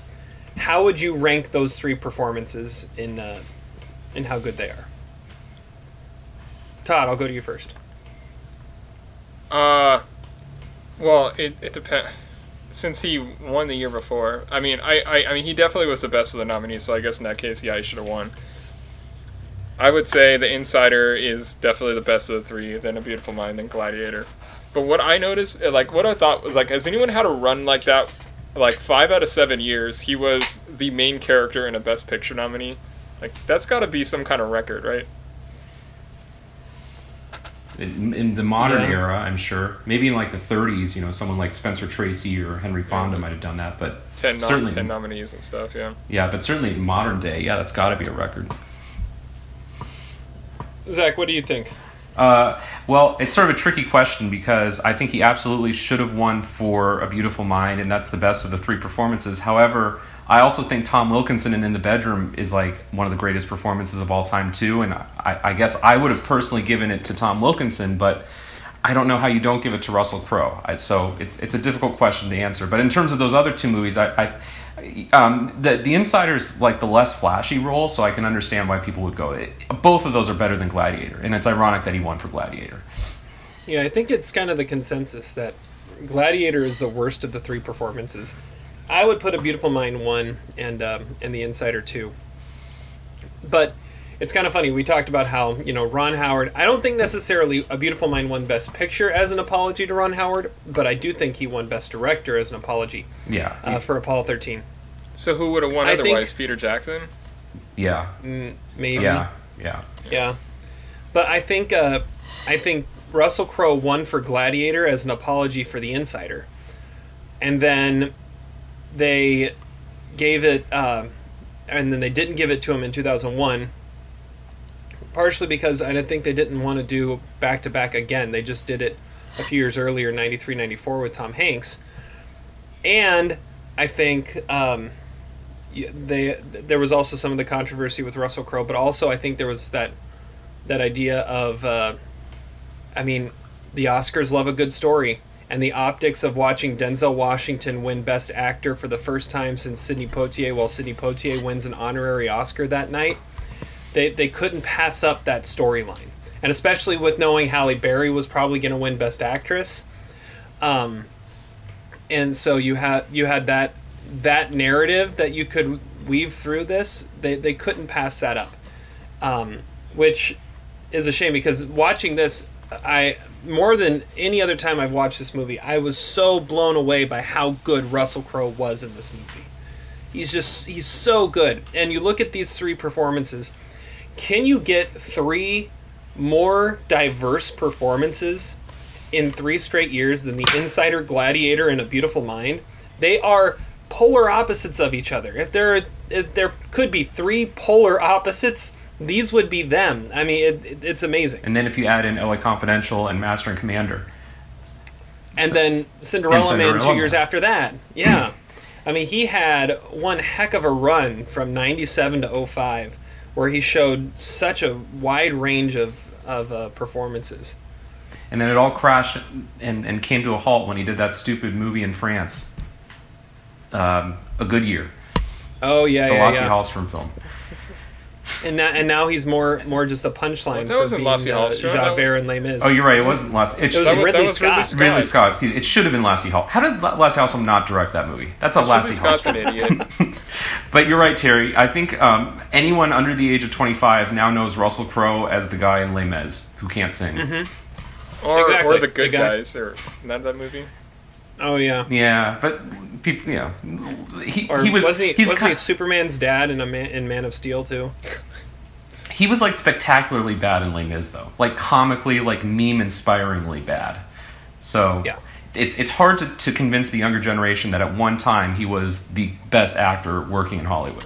how would you rank those three performances in uh, in how good they are? Todd, I'll go to you first. Uh, well, it it depends. Since he won the year before, I mean, I, I I mean, he definitely was the best of the nominees. So I guess in that case, yeah, he should have won. I would say The Insider is definitely the best of the three. Then A Beautiful Mind, then Gladiator. But what I noticed, uh, like, what I thought was like, has anyone had a run like that? Like five out of seven years, he was the main character in a Best Picture nominee. Like that's got to be some kind of record, right? in, in the modern Yeah. era, I'm sure. Maybe in like the 30s, you know, someone like Spencer Tracy or Henry Fonda might have done that, but Ten, nom- certainly, ten nominees and stuff. Yeah. yeah, but certainly modern day, yeah, that's got to be a record. Zach, what do you think? Uh, well, it's sort of a tricky question because I think he absolutely should have won for A Beautiful Mind, and that's the best of the three performances. However, I also think Tom Wilkinson in In the Bedroom is like one of the greatest performances of all time too, and I, I guess I would have personally given it to Tom Wilkinson, but I don't know how you don't give it to Russell Crowe. So it's it's a difficult question to answer. But in terms of those other two movies, I. I um, the the Insider's like the less flashy role, so I can understand why people would go. It, both of those are better than Gladiator, and it's ironic that he won for Gladiator. Yeah, I think it's kind of the consensus that Gladiator is the worst of the three performances. I would put A Beautiful Mind one and um, and The Insider two. But it's kind of funny. We talked about how you know Ron Howard. I don't think necessarily A Beautiful Mind won Best Picture as an apology to Ron Howard, but I do think he won Best Director as an apology Yeah, uh, for Apollo thirteen. So who would have won I think- otherwise? Peter Jackson. yeah, Mm, maybe. yeah, yeah. Yeah. But I think uh, I think Russell Crowe won for Gladiator as an apology for The Insider, and then they gave it, uh, and then they didn't give it to him in 2001. Partially because I think they didn't want to do back to back again. They just did it a few years earlier, 93, 94 with Tom Hanks. And I think um, they there was also some of the controversy with Russell Crowe, but also I think there was that that idea of, uh, I mean, the Oscars love a good story, and the optics of watching Denzel Washington win Best Actor for the first time since Sidney Poitier, while Sidney Poitier wins an honorary Oscar that night, they they couldn't pass up that storyline, and especially with knowing Halle Berry was probably going to win Best Actress. Um, and so you had you had that that narrative that you could weave through this. They they couldn't pass that up, um, which is a shame because watching this, I more than any other time I've watched this movie, I was so blown away by how good Russell Crowe was in this movie. He's just he's so good. And you look at these three performances. Can you get three more diverse performances in three straight years than The Insider, Gladiator, and A Beautiful Mind? They are polar opposites of each other. If there if there could be three polar opposites, these would be them. I mean, it, it- it's amazing. And then if you add in LA Confidential and Master and Commander, And then Cinderella And Man two years after that. Yeah. I mean, he had one heck of a run from 97 to 05 where he showed such a wide range of, of uh, performances. and then it all crashed and, and came to a halt when he did that stupid movie in France, um, A Good Year, Oh, yeah, the yeah, Lassie yeah. Hallstrom film. And now, and now he's more more just a punchline That for wasn't being Lassie uh, Hallstrom, that Javert and Les Mis. Oh, you're right. It wasn't Lassie. It, It was That Ridley that was Ridley Scott. Scott. Ridley Scott. excuse me. It should have been Lassie Hall. How did La- Lassie Hallstrom not direct that movie? That's a Ridley Lassie Scott's an idiot. But you're right, Terry. I think um, anyone under the age of 25 now knows Russell Crowe as the guy in Les Mis who can't sing. Mm-hmm. Or, Exactly. or the good The guy- guys, or not that movie. Oh, yeah. Yeah, but people, you know, he, Or he was wasn't he, he's wasn't he Superman's dad in, a Man, in Man of Steel, too? he was like spectacularly bad in Les Mis though, like comically, like meme inspiringly bad. So Yeah. it's it's hard to, to convince the younger generation that at one time he was the best actor working in Hollywood.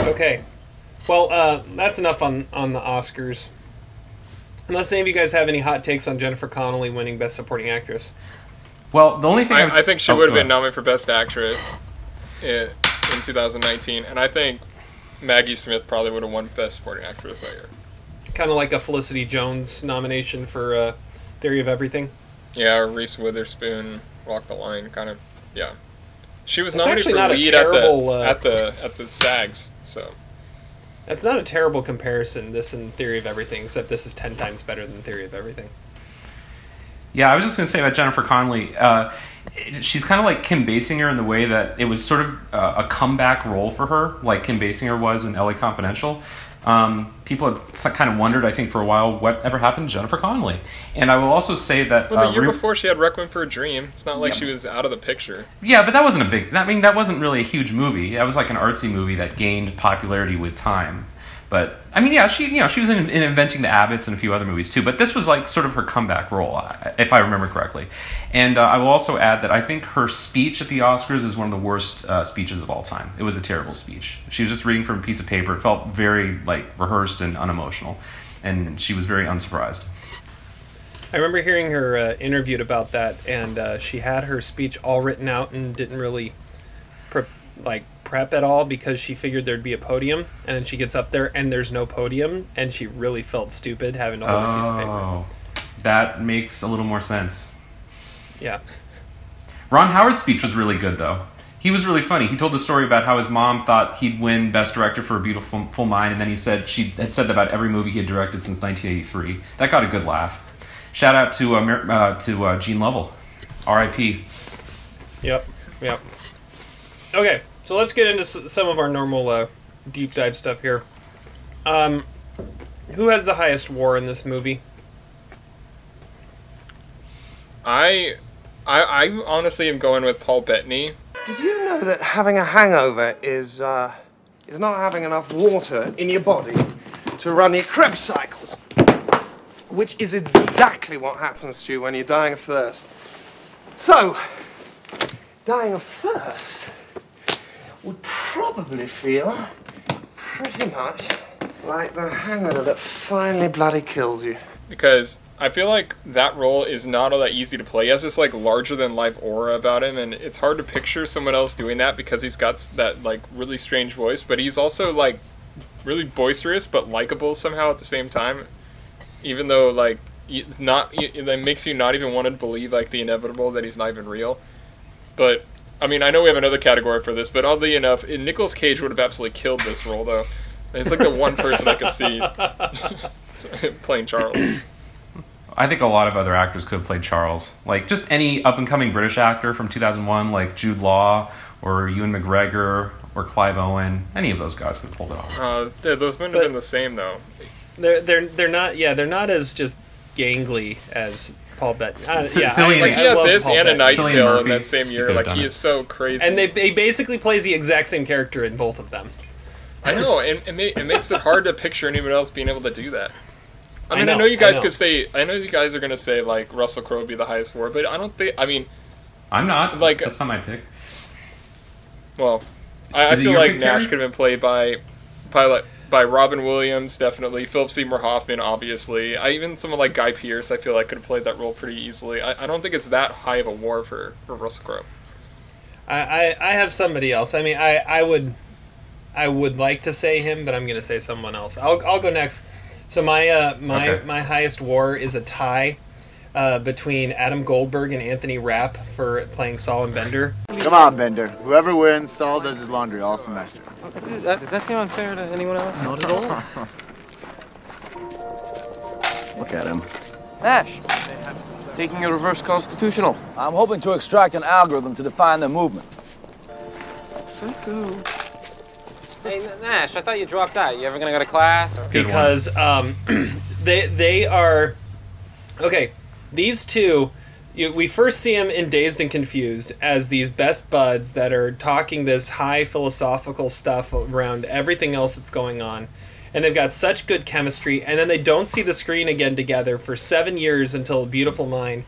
Okay. Well, uh, that's enough on, on the Oscars. Unless any of you guys have any hot takes on Jennifer Connelly winning Best Supporting Actress. Well, the only thing I, would I think she oh, would have been nominated for Best Actress in, in 2019, and I think Maggie Smith probably would have won Best Supporting Actress that year. Kind of like a Felicity Jones nomination for uh, Theory of Everything. Yeah, or Reese Witherspoon, Walk the Line, kind of. Yeah, she was That's nominated actually for not a lead terrible, uh, at the at the at the SAGs. So That's not a terrible comparison, this and Theory of Everything, except this is 10 times better than Theory of Everything. Yeah, I was just going to say about Jennifer Connelly. Uh, she's kind of like Kim Basinger in the way that it was sort of uh, a comeback role for her, like Kim Basinger was in LA Confidential. Um, people had kind of wondered, I think, for a while, what ever happened to Jennifer Connelly. And I will also say that. well, the uh, year Re- before she had Requiem for a Dream. It's not like Yeah. she was out of the picture. Yeah, but that wasn't a big. I mean, that wasn't really a huge movie. That was like an artsy movie that gained popularity with time. But I mean, yeah, she you know she was in, in Inventing the Abbots and a few other movies too. But this was like sort of her comeback role, if I remember correctly. And uh, I will also add that I think her speech at the Oscars is one of the worst uh, speeches of all time. It was a terrible speech. She was just reading from a piece of paper. It felt very like rehearsed and unemotional, and she was very unsurprised. I remember hearing her uh, interviewed about that, and uh, she had her speech all written out and didn't really pre- like prep at all because she figured there'd be a podium, and then she gets up there and there's no podium, and she really felt stupid having to hold a piece of paper. Oh, that makes a little more sense. Yeah, Ron Howard's speech was really good, though. He was really funny. He told the story about how his mom thought he'd win Best Director for A Beautiful Full Mind, and then he said she had said that about every movie he had directed since 1983. That got a good laugh. Shout out to uh, uh, to uh, Gene Lovell, R.I.P. yep, yep. Okay, so let's get into some of our normal uh, deep dive stuff here. Um, who has the highest war in this movie? I, I, I honestly am going with Paul Bettany. Did you know that having a hangover is uh, is not having enough water in your body to run your Krebs cycles? which is exactly what happens to you when you're dying of thirst. So, dying of thirst would probably feel pretty much like the hangover that finally bloody kills you. because I feel like that role is not all that easy to play. He has this like larger than life aura about him, and it's hard to picture someone else doing that because he's got that like really strange voice. But he's also like really boisterous but likable somehow at the same time. Even though like it's not, it makes you not even want to believe like the inevitable that he's not even real. But I mean, I know we have another category for this, but oddly enough, Nicolas Cage would have absolutely killed this role though. It's like the one person I could see playing Charles. I think a lot of other actors could have played Charles. Like just any up and coming British actor from 2001, like Jude Law or Ewan McGregor or Clive Owen. Any of those guys could have pulled it off. Uh, those wouldn't have been the same though. They're they're they're not. Yeah, they're not as just gangly as Paul Bettany. Uh, S- yeah, Cillian- I, Like he has this Paul and a Bettany. Cillian Night Tale in that same year. could've Like he is so crazy. And they he basically plays the exact same character in both of them. I know, and it, ma- it makes it hard to picture anyone else being able to do that. I I mean, I know, know, you guys know. could say, I know you guys are gonna say like Russell Crowe would be the highest war, but I don't think. I mean, I'm not. Like- that's not my pick. well, I, I feel like Nash could have been played by, by like by Robin Williams, definitely. Philip Seymour Hoffman, obviously. I even someone like Guy Pearce, I feel like could have played that role pretty easily. I, I don't think it's that high of a war for for Russell Crowe. I, I, I have somebody else. I mean, I, I would I would like to say him, but I'm gonna say someone else. I'll, I'll go next. So my uh, my Okay. my highest war is a tie uh, between Adam Goldberg and Anthony Rapp for playing Sol and Bender. Come on, Bender. Whoever wins, Sol does his laundry all semester. Does that seem unfair to anyone else? Not at all. Look at him. Ash, taking a reverse constitutional. I'm hoping to extract an algorithm to define their movement. Psycho. Hey, Nash, I thought you dropped out. You ever gonna go to class? Or? Because um, they they are okay. These two, you, we first see them in Dazed and Confused as these best buds that are talking this high philosophical stuff around everything else that's going on, and they've got such good chemistry. And then they don't see the screen again together for seven years until Beautiful Mind,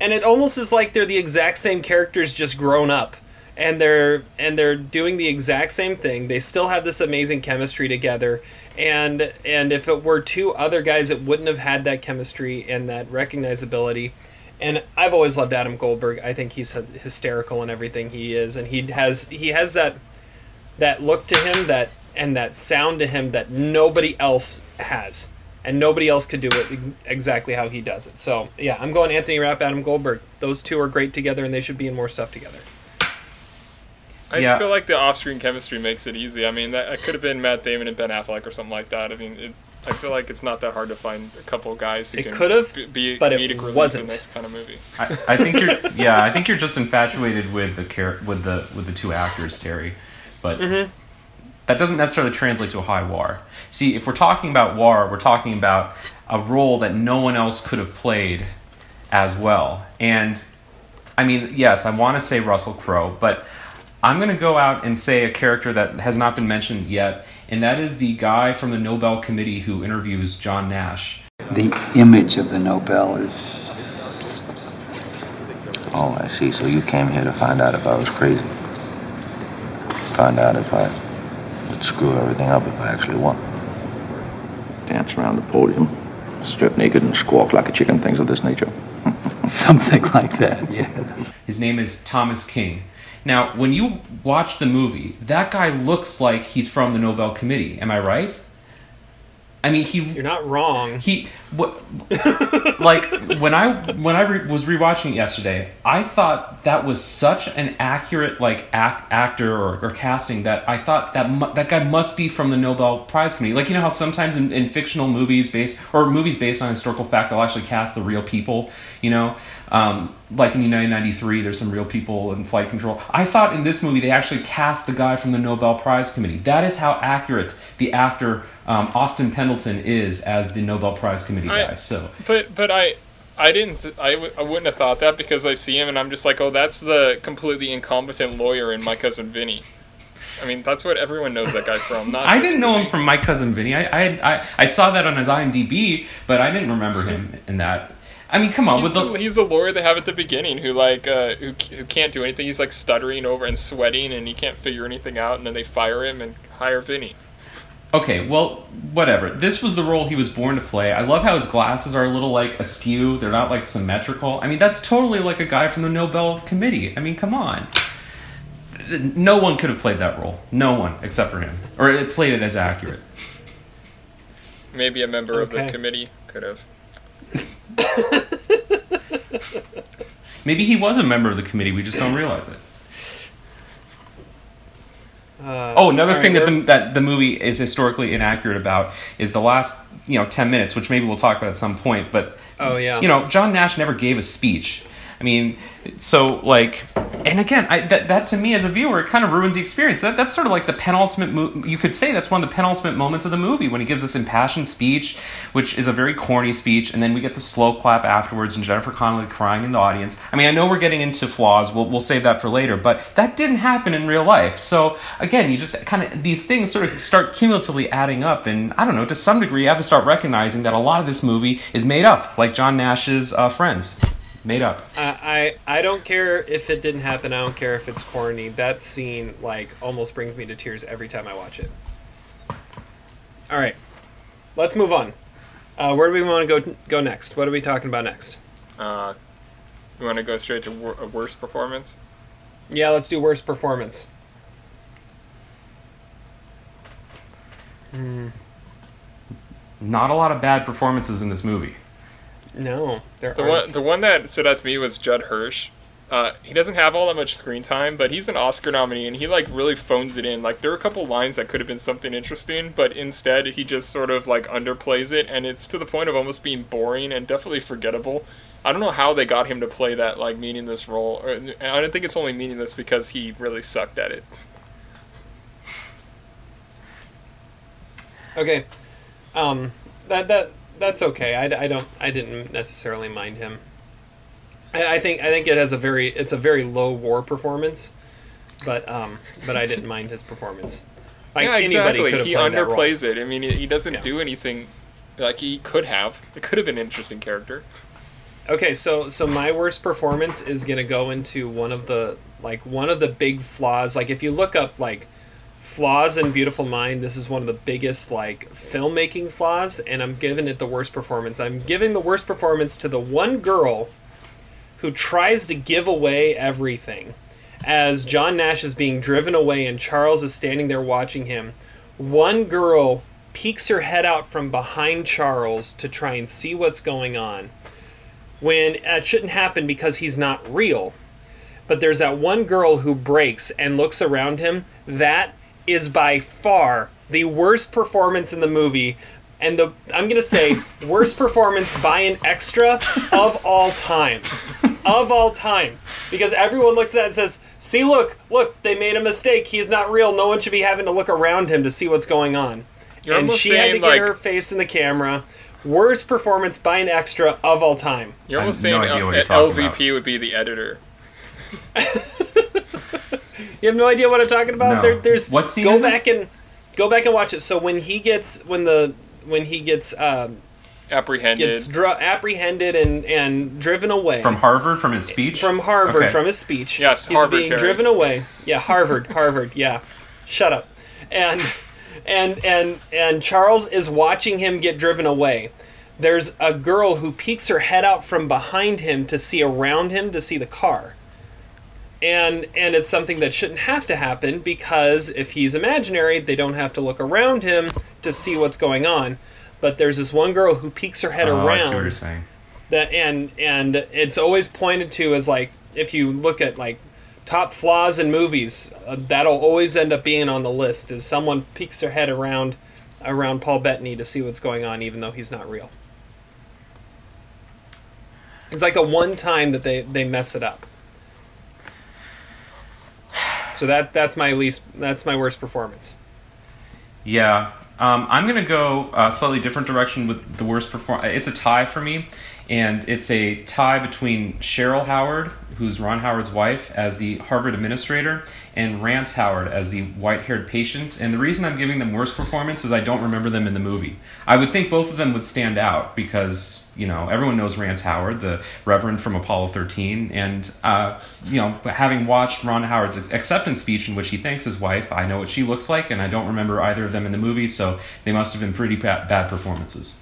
and it almost is like they're the exact same characters just grown up and they're and they're doing the exact same thing they still have this amazing chemistry together and and if it were two other guys it wouldn't have had that chemistry and that recognizability. And I've always loved Adam Goldberg. I think he's hysterical in everything he is. And he has he has that that look to him that and that sound to him that nobody else has. And nobody else could do it exactly how he does it. So yeah i'm going anthony rapp adam goldberg. Those two are great together and they should be in more stuff together I Yeah. just feel like the off-screen chemistry makes it easy. I mean, that it could have been Matt Damon and Ben Affleck or something like that. I mean, it, I feel like it's not that hard to find a couple of guys who It can could've, be, be but it comedic relief wasn't. in this kind of movie. I, I think you're yeah I think you're just infatuated with the char- with the with the two actors Terry, but mm-hmm. that doesn't necessarily translate to a high war. See, if we're talking about war, we're talking about a role that no one else could have played as well. And I mean, yes, I want to say Russell Crowe, but I'm going to go out and say a character that has not been mentioned yet, and that is the guy from the Nobel Committee who interviews John Nash. The image of the Nobel is. Oh, I see. So you came here to find out if I was crazy. Find out if I would screw everything up if I actually won. Dance around the podium, strip naked and squawk like a chicken, things of this nature. Something like that, yes. His name is Thomas King. Now, when you watch the movie, that guy looks like he's from the Nobel Committee. Am I right? I mean, he. You're not wrong. He what? like when I when I re- was rewatching it yesterday, I thought that was such an accurate like act, actor or, or casting that I thought that mu- that guy must be from the Nobel Prize Committee. Like you know how sometimes in, in fictional movies based or movies based on historical fact, they'll actually cast the real people. You know, um, like in United ninety three, there's some real people in flight control. I thought in this movie they actually cast the guy from the Nobel Prize Committee. That is how accurate the actor um, Austin Pendleton is as the Nobel Prize Committee I- guy. So But but I I didn't th- I, w- I wouldn't have thought that because I see him and I'm just like oh that's the completely incompetent lawyer in my cousin Vinny. I mean, that's what everyone knows that guy from. Not I didn't know him from My Cousin Vinny. I, I I I saw that on his IMDb, but I didn't remember him in that. I mean, come on, He's with the, the, he's the lawyer they have at the beginning who like uh, who, who can't do anything. He's like stuttering over and sweating, and he can't figure anything out. And then they fire him and hire Vinny. Okay, well, whatever. This was the role he was born to play. I love how his glasses are a little like askew. They're not like symmetrical. I mean, that's totally like a guy from the Nobel Committee. I mean, come on. No one could have played that role. No one except for him, or it played it as accurate. Maybe a member of the committee could have. Maybe he was a member of the committee. We just don't realize it. Uh, Oh, another thing that the, that the movie is historically inaccurate about is the last, you know, 10 minutes, which maybe we'll talk about at some point, but Oh, yeah. You know, John Nash never gave a speech. I mean, so like and again, I, that that to me as a viewer, it kind of ruins the experience. That that's sort of like the penultimate mo- you could say that's one of the penultimate moments of the movie when he gives this impassioned speech, which is a very corny speech, and then we get the slow clap afterwards and Jennifer Connelly crying in the audience. I mean, I know we're getting into flaws. We'll we'll save that for later, but that didn't happen in real life. So again, you just kind of these things sort of start cumulatively adding up, and I don't know, to some degree, you have to start recognizing that a lot of this movie is made up, like John Nash's uh, friends, made up. I, I I don't care if it didn't happen. I don't care if it's corny. That scene like almost brings me to tears every time I watch it. All right, let's move on. Uh, where do we want to go go next? What are we talking about next? Uh, you want to go straight to wor- a worst performance? Yeah, let's do worst performance. Hmm. Not a lot of bad performances in this movie. No, there The aren't. one, the one that stood out to me was Judd Hirsch. Uh, he doesn't have all that much screen time, but he's an Oscar nominee, and he like really phones it in. Like there are a couple lines that could have been something interesting, but instead he just sort of like underplays it, and it's to the point of almost being boring and definitely forgettable. I don't know how they got him to play that like meaningless role. Or, I don't think it's only meaningless because he really sucked at it. Okay, um, that that that's okay. I, I don't I didn't necessarily mind him. I, I think I think it has a very it's a very low war performance, but um but I didn't mind his performance. Like yeah, anybody exactly. could have He underplays it. I mean, he he doesn't do anything like he could have. It could have been an interesting character. Okay, so so my worst performance is gonna go into one of the like one of the big flaws. Like if you look up like flaws in Beautiful Mind, this is one of the biggest like filmmaking flaws, and I'm giving it the worst performance. I'm giving the worst performance to the one girl who tries to give away everything. As John Nash is being driven away and Charles is standing there watching him, one girl peeks her head out from behind Charles to try and see what's going on when it shouldn't happen because he's not real. But there's that one girl who breaks and looks around him. That is by far the worst performance in the movie. And the I'm gonna say worst performance by an extra of all time. Of all time. Because everyone looks at that and says, see look, look, they made a mistake. He's not real. No one should be having to look around him to see what's going on. You're and she had to get like- her face in the camera. Worst performance by an extra of all time. You're I almost have no saying idea L- what you're talking LVP would be the editor. You have no idea what I'm talking about. No. There, there's What scene go is this? back and go back and watch it. So when he gets when the when he gets um, Apprehended. gets dr- apprehended and and driven away From Harvard, from his speech? from Harvard Okay. from his speech. Yes, he's Harvard, being Terry. driven away. Yeah, Harvard, Harvard. Yeah, shut up. And and and and Charles is watching him get driven away. There's a girl who peeks her head out from behind him to see around him to see the car. And and it's something that shouldn't have to happen because if he's imaginary, they don't have to look around him to see what's going on. But there's this one girl who peeks her head Oh, around what you're saying. that and and it's always pointed to as like if you look at like top flaws in movies uh, that'll always end up being on the list is someone peeks their head around around Paul Bettany to see what's going on even though he's not real it's like the one time that they they mess it up so that that's my least that's my worst performance Yeah. Um, I'm going to go a slightly different direction with the worst perform. It's a tie for me, and it's a tie between Cheryl Howard, who's Ron Howard's wife, as the Harvard administrator, and Rance Howard as the white-haired patient. And the reason I'm giving them worst performance is I don't remember them in the movie. I would think both of them would stand out because you know everyone knows Rance Howard, the Reverend from Apollo 13, and uh, you know having watched Ron Howard's acceptance speech in which he thanks his wife, I know what she looks like, and I don't remember either of them in the movie, so they must have been pretty ba- bad performances.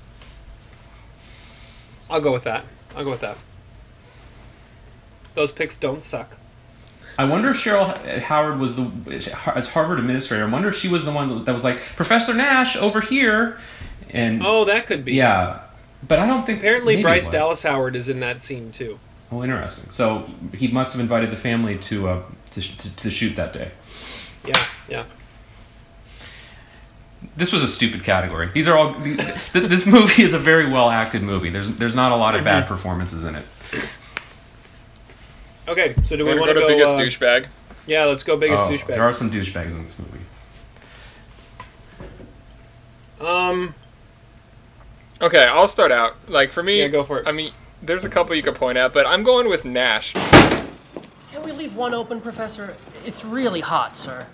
I'll go with that. I'll go with that. Those picks don't suck. I wonder if Cheryl Howard was the as Harvard administrator. I wonder if she was the one that was like Professor Nash over here, and Oh, that could be. yeah, but I don't think Apparently, Bryce. Dallas Howard is in that scene too. Oh, interesting. So he must have invited the family to uh, to, to, to shoot that day. Yeah, yeah. This was a stupid category. These are all. th- th- This movie is a very well acted movie. There's there's not a lot of bad Mm-hmm. performances in it. Okay, so do we Wanna go go? to biggest uh, douchebag? Yeah, let's go biggest Oh, douchebag. There are some douchebags in this movie. Um, Okay, I'll start out. Like for me, Yeah, go for it. I mean, there's a couple you could point out, but I'm going with Nash. Can we leave one open, Professor? It's really hot, sir.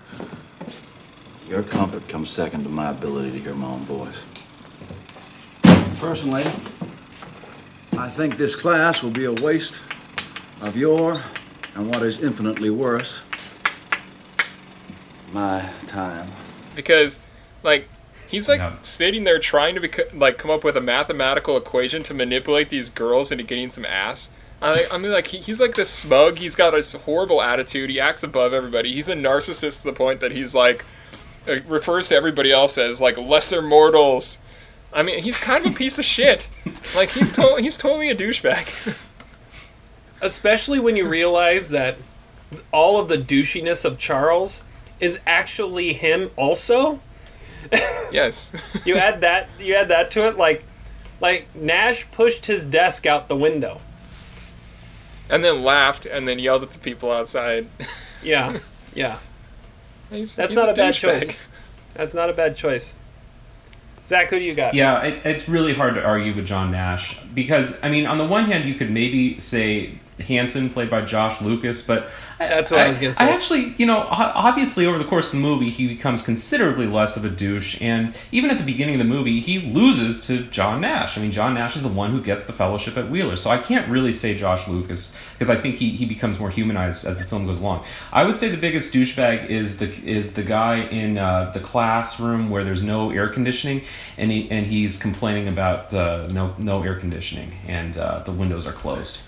Your comfort comes second to my ability to hear my own voice. Personally, I think this class will be a waste of your, and what is infinitely worse, my time. because like he's like Yeah. sitting there trying to bec- like come up with a mathematical equation to manipulate these girls into getting some ass. I, I mean, like he, he's like this smug. He's got this horrible attitude. He acts above everybody. He's a narcissist to the point that he's like uh, refers to everybody else as like lesser mortals. I mean, he's kind of a piece of shit. Like he's to- he's totally a douchebag. especially when you realize that all of the douchiness of Charles is actually him also. Yes. You add that you add that to it like like Nash pushed his desk out the window. and then laughed and then yelled at the people outside. Yeah. Yeah. He's- That's he's not a, bad douchebag. choice. That's not a bad choice. Zach, who do you got? Yeah, it, it's really hard to argue with John Nash because I mean, on the one hand, you could maybe say Hanson, played by Josh Lucas, but That's what I was gonna say. I actually, you know, obviously over the course of the movie, he becomes considerably less of a douche, and even at the beginning of the movie, he loses to John Nash. I mean, John Nash is the one who gets the fellowship at Wheeler, so I can't really say Josh Lucas because I think he, he becomes more humanized as the film goes along. I would say the biggest douchebag is the is the guy in uh, the classroom where there's no air conditioning, and he and he's complaining about uh, no no air conditioning and uh, the windows are closed.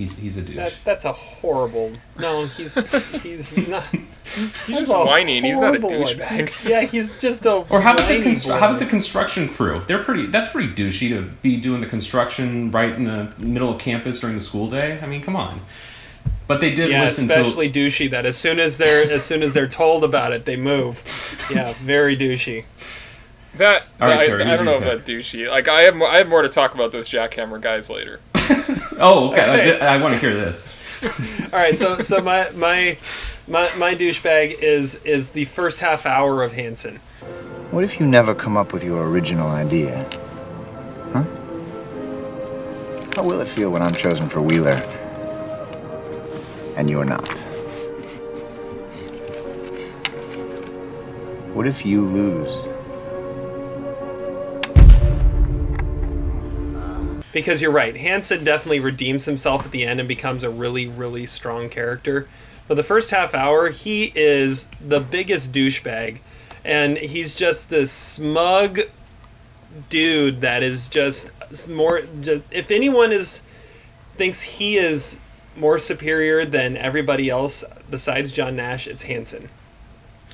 He's he's a douche. That, that's a horrible. No, he's he's not. He's just whining. He's not a douchebag. Yeah, he's just a. Or how about the whiny constr- boy. how about the construction crew? They're pretty. That's pretty douchey to be doing the construction right in the middle of campus during the school day. I mean, come on. But they did Yeah, listen especially douchey. That as soon as they're as soon as they're told about it, they move. Yeah, very douchey. That All right, I, Terry, I who's don't know about douchey. Like I have more, I have more to talk about those jackhammer guys later. To. Oh, okay. Okay. I, I want to hear this. All right, so so my my my my douchebag is is the first half hour of Hanson. What if you never come up with your original idea? Huh? How will it feel when I'm chosen for Wheeler and you're not? What if you lose? Because you're right, Hanson definitely redeems himself at the end and becomes a really, really strong character. But the first half hour, he is the biggest douchebag. And he's just this smug dude that is just more. Just, if anyone is thinks he is more superior than everybody else besides John Nash, it's Hanson.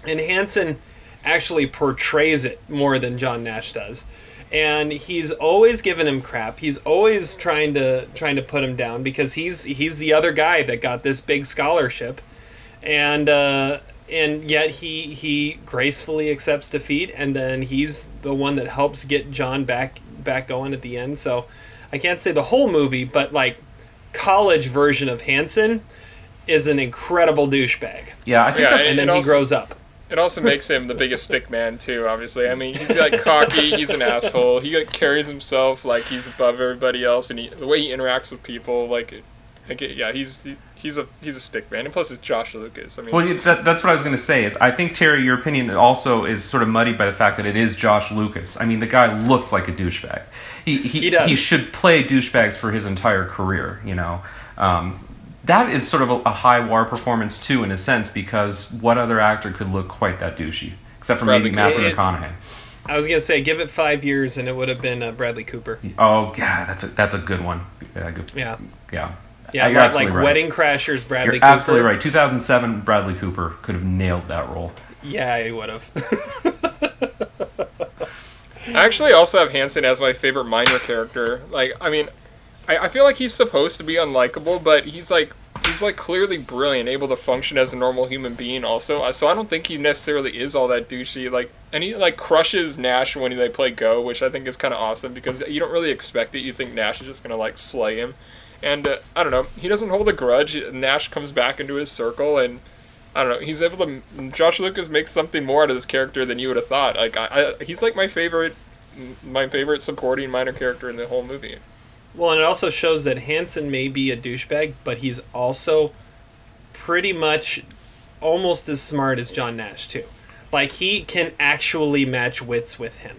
And Hanson actually portrays it more than John Nash does. And he's always giving him crap. He's always trying to trying to put him down because he's he's the other guy that got this big scholarship, and uh, and yet he he gracefully accepts defeat, and then he's the one that helps get John back back going at the end. So I can't say the whole movie, but like college version of Hanson is an incredible douchebag. Yeah, I think Yeah, that- and then and he grows up. It also makes him the biggest stick man too. Obviously, I mean he's like cocky. He's an asshole. He like, carries himself like he's above everybody else, and he, the way he interacts with people, like, like yeah, he's he, he's a he's a stick man. And plus, it's Josh Lucas. I mean, Well, that, that's what I was going to say. Is I think Terry, your opinion also is sort of muddied by the fact that it is Josh Lucas. I mean, the guy looks like a douchebag. He he, He does. should play douchebags for his entire career. You know, um, that is sort of a, a high war performance too, in a sense, because what other actor could look quite that douchey, except for maybe Bradley Matthew Cooper. McConaughey? I was gonna say, give it five years, and it would have been uh, Bradley Cooper. Oh, God, that's a that's a good one. Yeah, good. Yeah. yeah. Yeah, You're like, absolutely like right. Wedding Crashers, Bradley You're Cooper. absolutely right. 2007, Bradley Cooper could have nailed that role. Yeah, he would have. I actually also have Hanson as my favorite minor character. Like, I mean, I, I feel like he's supposed to be unlikable, but he's like he's like clearly brilliant, able to function as a normal human being. Also, Uh, so I don't think he necessarily is all that douchey. Like, and he like crushes Nash when they play Go, which I think is kind of awesome because you don't really expect it. You think Nash is just gonna like slay him, and uh, I don't know. He doesn't hold a grudge. Nash comes back into his circle and. I don't know. He's able to. Josh Lucas makes something more out of this character than you would have thought. Like, I, I he's like my favorite, my favorite supporting minor character in the whole movie. Well, and it also shows that Hanson may be a douchebag, but he's also pretty much almost as smart as John Nash too. Like he can actually match wits with him.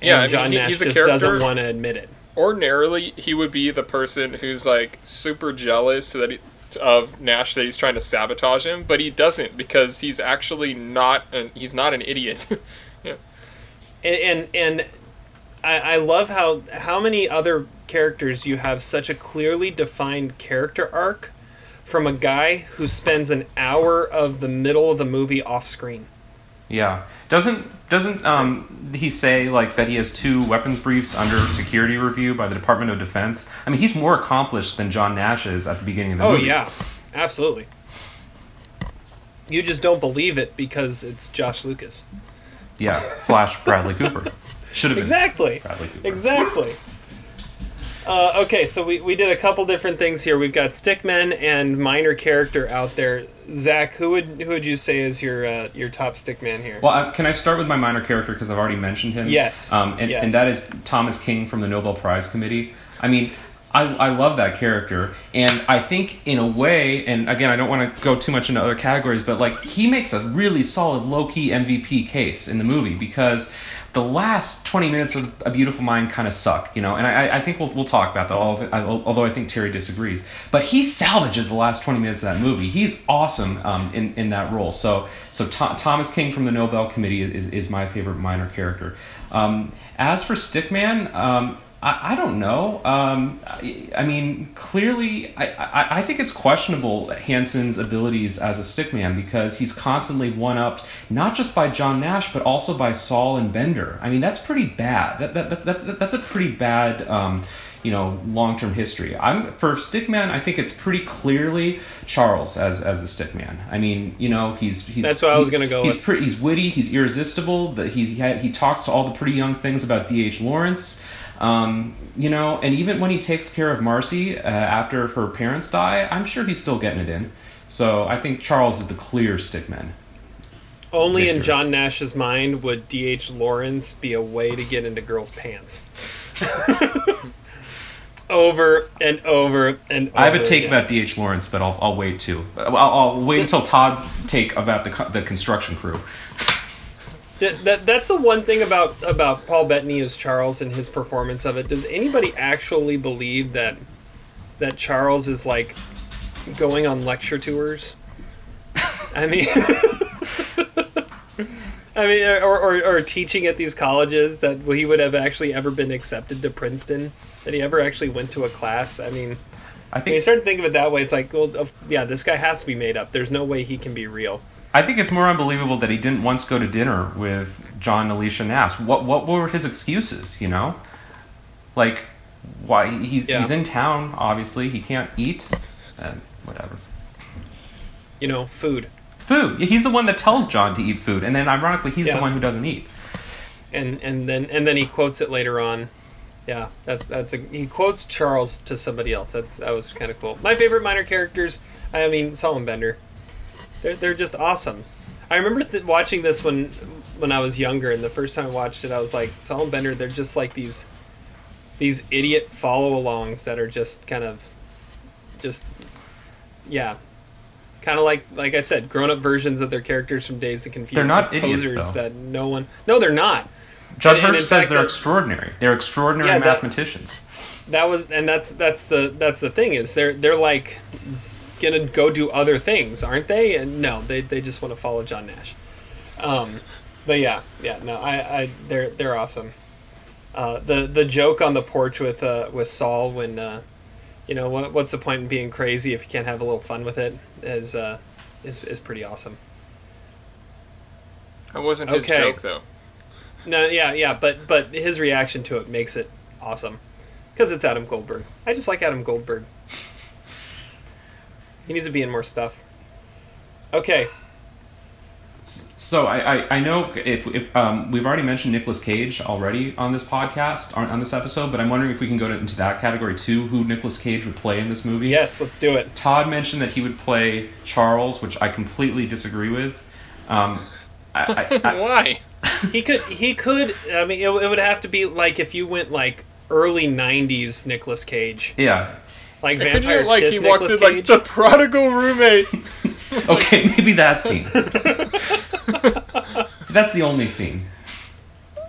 And Yeah, I mean, John he- Nash just doesn't want to admit it. Ordinarily, he would be the person who's like super jealous that he, of Nash that he's trying to sabotage him, but he doesn't because he's actually not. An, he's not an idiot. yeah. and and, and I, I love how how many other characters you have such a clearly defined character arc from a guy who spends an hour of the middle of the movie off screen. Yeah. Doesn't doesn't um, he say like that he has two weapons briefs under security review by the Department of Defense? I mean, he's more accomplished than John Nash is at the beginning of the Oh movie. Oh yeah, absolutely. You just don't believe it because it's Josh Lucas. Yeah. Slash Bradley Cooper. Should have been Exactly. Bradley Cooper. Exactly. Uh, okay, so we, we did a couple different things here. We've got stickmen and minor character out there. Zach, who would who would you say is your uh, your top stickman here? Well, I, can I start with my minor character because I've already mentioned him? Yes, Um, and, yes. and that is Thomas King from the Nobel Prize Committee. I mean, I, I love that character, and I think in a way, and again, I don't want to go too much into other categories, but like he makes a really solid low key MVP case in the movie because the last 20 minutes of A Beautiful Mind kind of suck, you know, and I, I think we'll, we'll talk about that, although I think Terry disagrees. But he salvages the last 20 minutes of that movie. He's awesome um, in, in that role. So so Tho- Thomas King from the Nobel Committee is, is my favorite minor character. Um, as for Stickman, um, I, I don't know. Um, I, I mean, clearly, I, I, I think it's questionable Hanson's abilities as a stickman because he's constantly one upped not just by John Nash but also by Sol and Bender. I mean, that's pretty bad. That, that, that, that's that's a pretty bad. Um, you know, long-term history. I'm for Stickman. I think it's pretty clearly Charles as as the Stickman. I mean, you know, he's, he's That's what I was gonna go He's with. pretty. He's witty. He's irresistible. That he he, had, he talks to all the pretty young things about D.H. Lawrence. Um, you know, and even when he takes care of Marcy uh, after her parents die, I'm sure he's still getting it in. So I think Charles is the clear stickman. Only in John Nash's mind would D.H. Lawrence be a way to get into girls' pants. over and over and over. I have a take again. about D.H. Lawrence, but I'll, I'll wait too. I'll, I'll wait until Todd's take about the the construction crew. Th- That, that's the one thing about about Paul Bettany as Charles and his performance of it. Does anybody actually believe that that Charles is like going on lecture tours? I mean, I mean, or, or, or teaching at these colleges that he would have actually ever been accepted to Princeton. That he ever actually went to a class. I mean, I when you start to think of it that way, it's like, well, yeah, this guy has to be made up. There's no way he can be real. I think it's more unbelievable that he didn't once go to dinner with John Alicia Nash. What what were his excuses? You know, like why he's Yeah. he's in town. Obviously, he can't eat. And whatever. You know, food. Food. He's the one that tells John to eat food, and then ironically, he's Yeah. the one who doesn't eat. and and then and then he quotes it later on. Yeah, that's that's a he quotes Charles to somebody else. That's that was kind of cool. My favorite minor characters. I mean, and Bender. They're they're just awesome. I remember th- watching this when when I was younger, and the first time I watched it, I was like, Sol and Bender, they're just like these these idiot follow-alongs that are just kind of just yeah, kind of like like I said, grown-up versions of their characters from Days of Confusion. They're not idiots, posers though. that no one. No, they're not. And- and Hirsch says they're that- extraordinary. They're extraordinary Yeah, that- mathematicians. that was and that's that's the that's the thing is they're they're like gonna go do other things aren't they? And no they, they just want to follow john nash. Um but yeah yeah no i i they're they're awesome. Uh the the joke on the porch with uh with sol when uh you know what, what's the point in being crazy if you can't have a little fun with it is uh is, is pretty awesome. That wasn't his Okay. joke though. no yeah yeah but but his reaction to it makes it awesome. Because it's adam goldberg. I just like adam goldberg he needs to be in more stuff okay So I, I, I know if, if um, we've already mentioned Nicolas Cage already on this podcast on, on this episode, but I'm wondering if we can go to, into that category too. Who Nicolas Cage would play in this movie? Yes, let's do it. Todd mentioned that he would play Charles, which I completely disagree with. Um, I, I, Why? he could he could i mean it, it would have to be like if you went like early 90s Nicolas cage yeah. Like Couldn't you, vampires like kiss he walked Nicolas in like the prodigal roommate. Okay, maybe that scene. That's the only scene.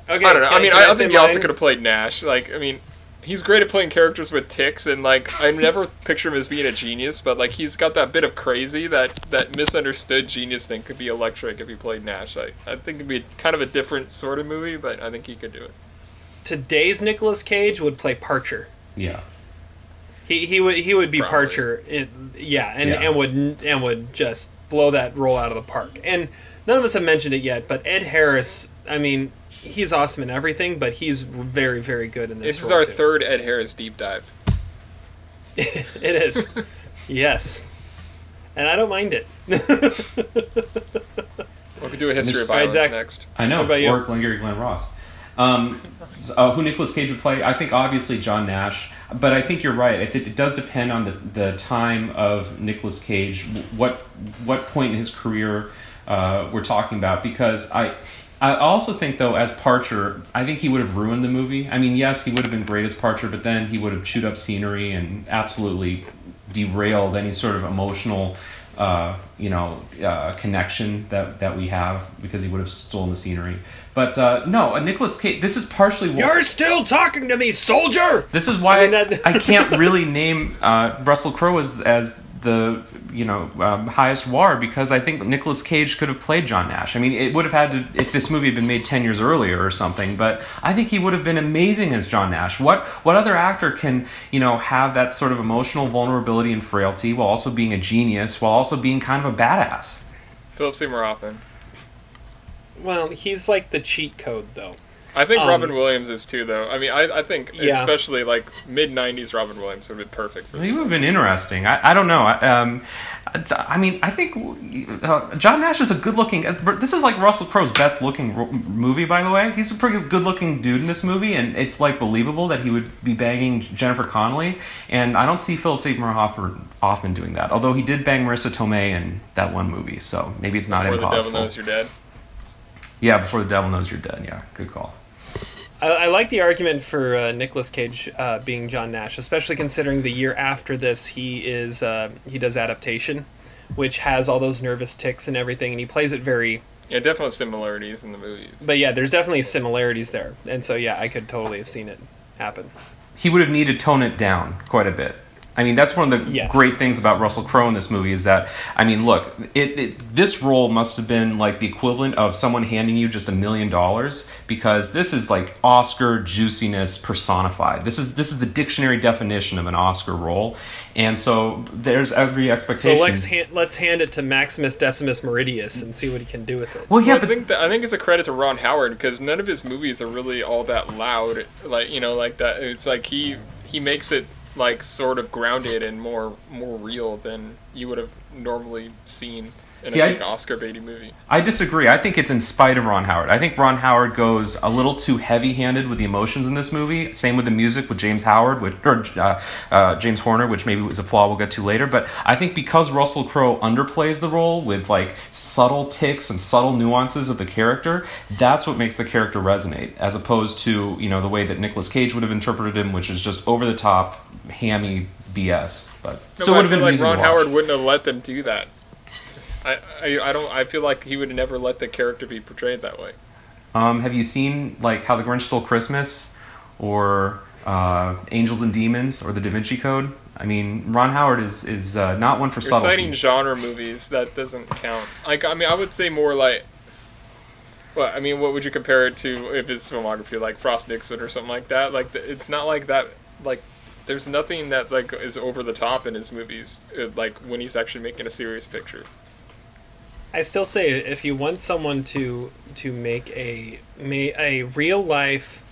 okay I don't know. I mean, can I, I say think he also could have played Nash. Like, I mean, he's great at playing characters with ticks, and like, I never picture him as being a genius, but like, he's got that bit of crazy that that misunderstood genius thing could be electric if he played Nash. I, I think it'd be kind of a different sort of movie, but I think he could do it. today's Nicolas Cage would play Parcher Yeah. He he would he would be Probably. Parcher in, yeah and Yeah. and would and would just blow that role out of the park and none of us have mentioned it yet but Ed Harris I mean he's awesome in everything but he's very very good in this This is our too. third Ed Harris deep dive. it is yes and I don't mind it We could do a history of All right, violence Zach. next. I know. What about you? Or Glengarry Glen Ross. Um, uh, who Nicolas Cage would play? I think obviously John Nash, but I think you're right. I think it does depend on the, the time of Nicolas Cage, what what point in his career uh, we're talking about. Because I I also think though, as Parcher, I think he would have ruined the movie. I mean, yes, he would have been great as Parcher, but then he would have chewed up scenery and absolutely derailed any sort of emotional uh, you know, uh, connection that, that we have because he would have stolen the scenery. But uh, no, a Nicolas Cage. This is partially why you're still talking to me soldier this is why I mean, that- I can't really name uh, Russell Crowe as as the you know um, highest war because I think Nicolas Cage could have played John Nash. I mean, it would have had to if this movie had been made ten years earlier or something. But I think he would have been amazing as John Nash. What what other actor can you know have that sort of emotional vulnerability and frailty while also being a genius while also being kind of a badass? Philip Seymour Hoffman. well he's like the cheat code though I think Um, Robin Williams is too, though. I mean, I, I think Yeah. especially like mid '90s Robin Williams would have been perfect for He would have been interesting. I, I don't know. I, um, I, I mean, I think uh, John Nash is a good-looking. This is like Russell Crowe's best-looking ro- movie, by the way. He's a pretty good-looking dude in this movie, and it's like believable that he would be banging Jennifer Connelly. And I don't see Philip Seymour Hoffman, Hoffman doing that. Although he did bang Marisa Tomei in that one movie, so maybe it's not Before the devil impossible. knows you're dead. yeah, before the devil knows you're dead. Yeah, good call. I, I like the argument for uh, Nicolas Cage uh, being John Nash, especially considering the year after this he is uh, he does adaptation, which has all those nervous ticks and everything, and he plays it very. Yeah, definitely similarities in the movies. But yeah, there's definitely similarities there, and so yeah, I could totally have seen it happen. he would have needed to tone it down quite a bit. I mean, that's one of the Yes. great things about Russell Crowe in this movie is that, I mean, look, it, it this role must have been like the equivalent of someone handing you just a million dollars because this is like Oscar juiciness personified. This is this is the dictionary definition of an Oscar role, and so there's every expectation. So let's hand, let's hand it to Maximus Decimus Meridius and see what he can do with it. well, yeah, Well, I think that, I think it's a credit to Ron Howard because none of his movies are really all that loud. Like you know, like that. It's like he he makes it like sort of grounded and more more real than you would have normally seen. In See, a I- big Oscar baity movie. I disagree. I think it's in spite of Ron Howard. I think Ron Howard goes a little too heavy-handed with the emotions in this movie. Same with the music with James Howard, which, or uh, uh, James Horner, which maybe was a flaw we'll get to later. But I think because Russell Crowe underplays the role with like subtle ticks and subtle nuances of the character, that's what makes the character resonate, as opposed to you know the way that Nicolas Cage would have interpreted him, which is just over the top, hammy BS. But No, so it would have been like Ron. Howard wouldn't have let them do that. I, I, I don't. I feel like he would never let the character be portrayed that way. Um, have you seen like How the Grinch Stole Christmas, or uh, Angels and Demons, or The Da Vinci Code? I mean, Ron Howard is is uh, not one for You're subtlety. citing genre movies. That doesn't count. Like, I mean, I would say more like. Well, I mean, what would you compare it to if it's filmography, like Frost Nixon or something like that? Like, it's not like that. Like, there's nothing that like is over the top in his movies. uh, Like when he's actually making a serious picture. I still say if you want someone to to make a a real life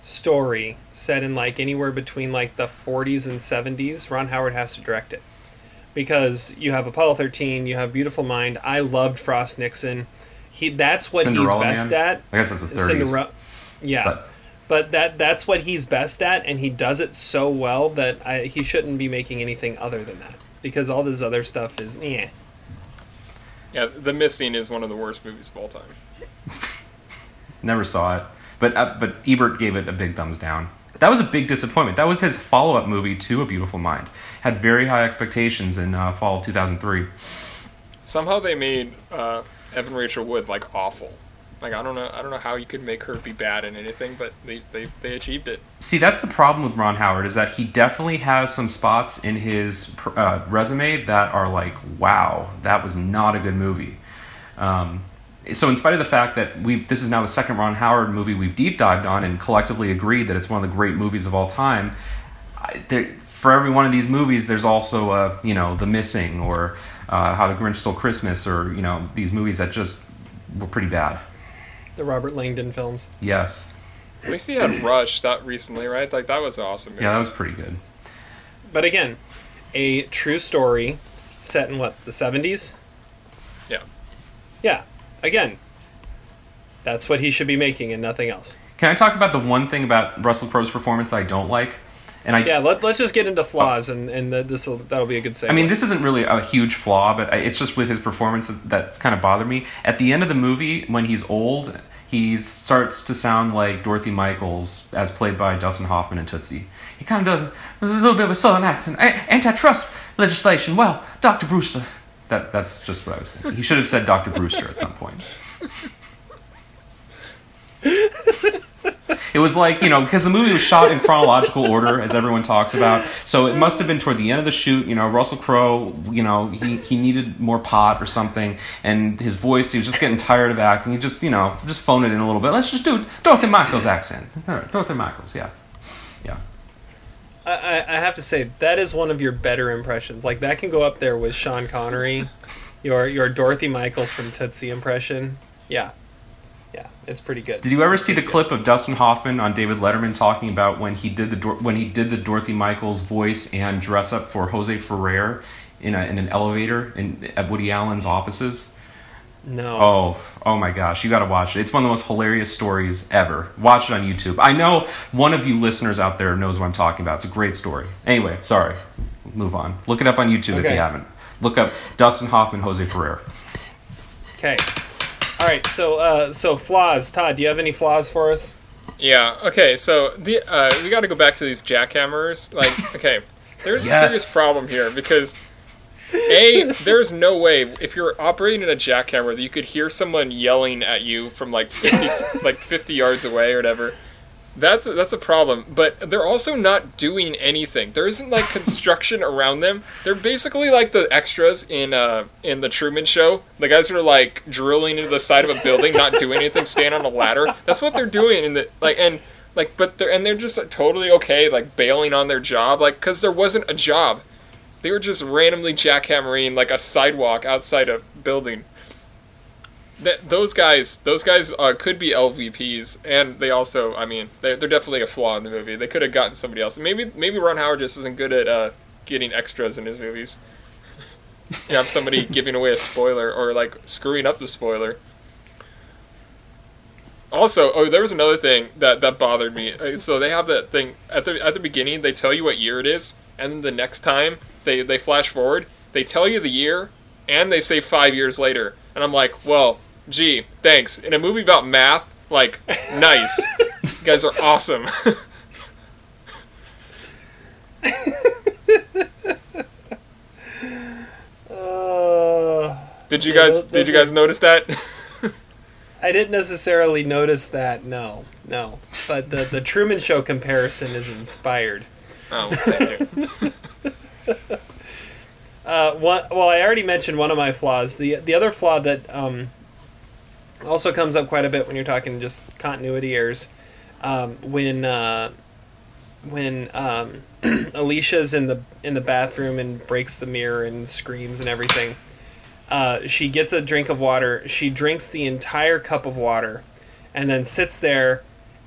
story set in like anywhere between like the 40s and 70s, Ron Howard has to direct it. Because you have Apollo 13, you have Beautiful Mind. I loved Frost Nixon. He that's what Cinderella he's best Man? at. I guess that's the 30s. Cinderella. Yeah. But- But that that's what he's best at, and he does it so well that I, he shouldn't be making anything other than that. Because all this other stuff is, yeah. Yeah, The Missing is one of the worst movies of all time. Never saw it, but uh, but Ebert gave it a big thumbs down. That was a big disappointment. That was his follow-up movie to A Beautiful Mind. Had very high expectations in uh, fall of 2003. Somehow they made uh, Evan Rachel Wood like awful. Like I don't know, I don't know how you could make her be bad in anything, but they they, they achieved it. See, that's the problem with Ron Howard is that he definitely has some spots in his uh, resume that are like, wow, that was not a good movie. Um, so, in spite of the fact that we this is now the second Ron Howard movie we've deep dived on and collectively agreed that it's one of the great movies of all time, I, there, for every one of these movies, there's also uh, you know The Missing or uh, How the Grinch Stole Christmas or you know these movies that just were pretty bad. The Robert Langdon films. Yes, At least he had Rush that recently, right? Like that was an awesome. Movie. yeah, that was pretty good. But again, a true story set in what, the 70s? Yeah. Yeah. Again, that's what he should be making and nothing else. Can I talk about the one thing about Russell Crowe's performance that I don't like? And I, Yeah, let, let's just get into flaws and, and this will that'll be a good segue. I mean, this isn't really a huge flaw, but I- it's just with his performance that- that's kind of bothered me. At the end of the movie, when he's old, he starts to sound like Dorothy Michaels, as played by Dustin Hoffman in Tootsie. He kind of does a little bit of a southern accent. A- antitrust legislation. Well, Dr. Brewster. That that's just what I was saying. He should have said Dr. Brewster at some point. It was like, you know, because the movie was shot in chronological order, as everyone talks about. So it must have been toward the end of the shoot. You know, Russell Crowe, you know, he, he needed more pot or something. And his voice, he was just getting tired of acting. He just, you know, just phone it in a little bit. Let's just do Dorothy Michaels' accent. Dorothy Michaels, yeah. Yeah. I, I I have to say, that is one of your better impressions. Like, that can go up there with Sean Connery, your, your Dorothy Michaels from Tootsie impression. Yeah. Yeah, it's pretty good. Did you ever see the clip of Dustin Hoffman on David Letterman talking about when he did the Dor- when he did the Dorothy Michaels voice and dress up for Jose Ferrer in, a, in an elevator in at Woody Allen's offices? No. Oh, oh my gosh, you got to watch it. It's one of the most hilarious stories ever. Watch it on YouTube. I know one of you listeners out there knows what I'm talking about. It's a great story. Anyway, sorry. Move on. Look it up on YouTube if you haven't. Look up Dustin Hoffman, Jose Ferrer. Okay. All right, so uh, so flaws. Todd, do you have any flaws for us? Yeah. Okay. So the uh, we got to go back to these jackhammers. Like, okay, there's Yes. a serious problem here because a there's no way if you're operating a jackhammer that you could hear someone yelling at you from like 50 like 50 yards away or whatever. That's that's a problem, but they're also not doing anything. There isn't like construction around them. They're basically like the extras in uh in the Truman Show. The guys that are like drilling into the side of a building, not doing anything, staying on a ladder. That's what they're doing in the like and like but they're and they're just like, totally okay like bailing on their job like because there wasn't a job. They were just randomly jackhammering like a sidewalk outside a building. That those guys, those guys uh, could be LVPs, and they also, I mean, they, they're definitely a flaw in the movie. They could have gotten somebody else. Maybe maybe Ron Howard just isn't good at uh, getting extras in his movies. you have somebody giving away a spoiler or like screwing up the spoiler. Also, oh, there was another thing that that bothered me. Uh, So they have that thing at the at the beginning. They tell you what year it is, and then the next time they they flash forward, they tell you the year, and they say five years later. And I'm like, well, gee, thanks. In a movie about math, like, nice. you guys are awesome. Uh, did you yeah, guys did you those are- guys notice that? I didn't necessarily notice that. No, no. But the the Truman Show comparison is inspired. Oh, thank you. Uh, one, well, I already mentioned one of my flaws. The the other flaw that um, also comes up quite a bit when you're talking just continuity errors. Um, when uh, when um, Alicia's in the in the bathroom and breaks the mirror and screams and everything, uh, she gets a drink of water. She drinks the entire cup of water, and then sits there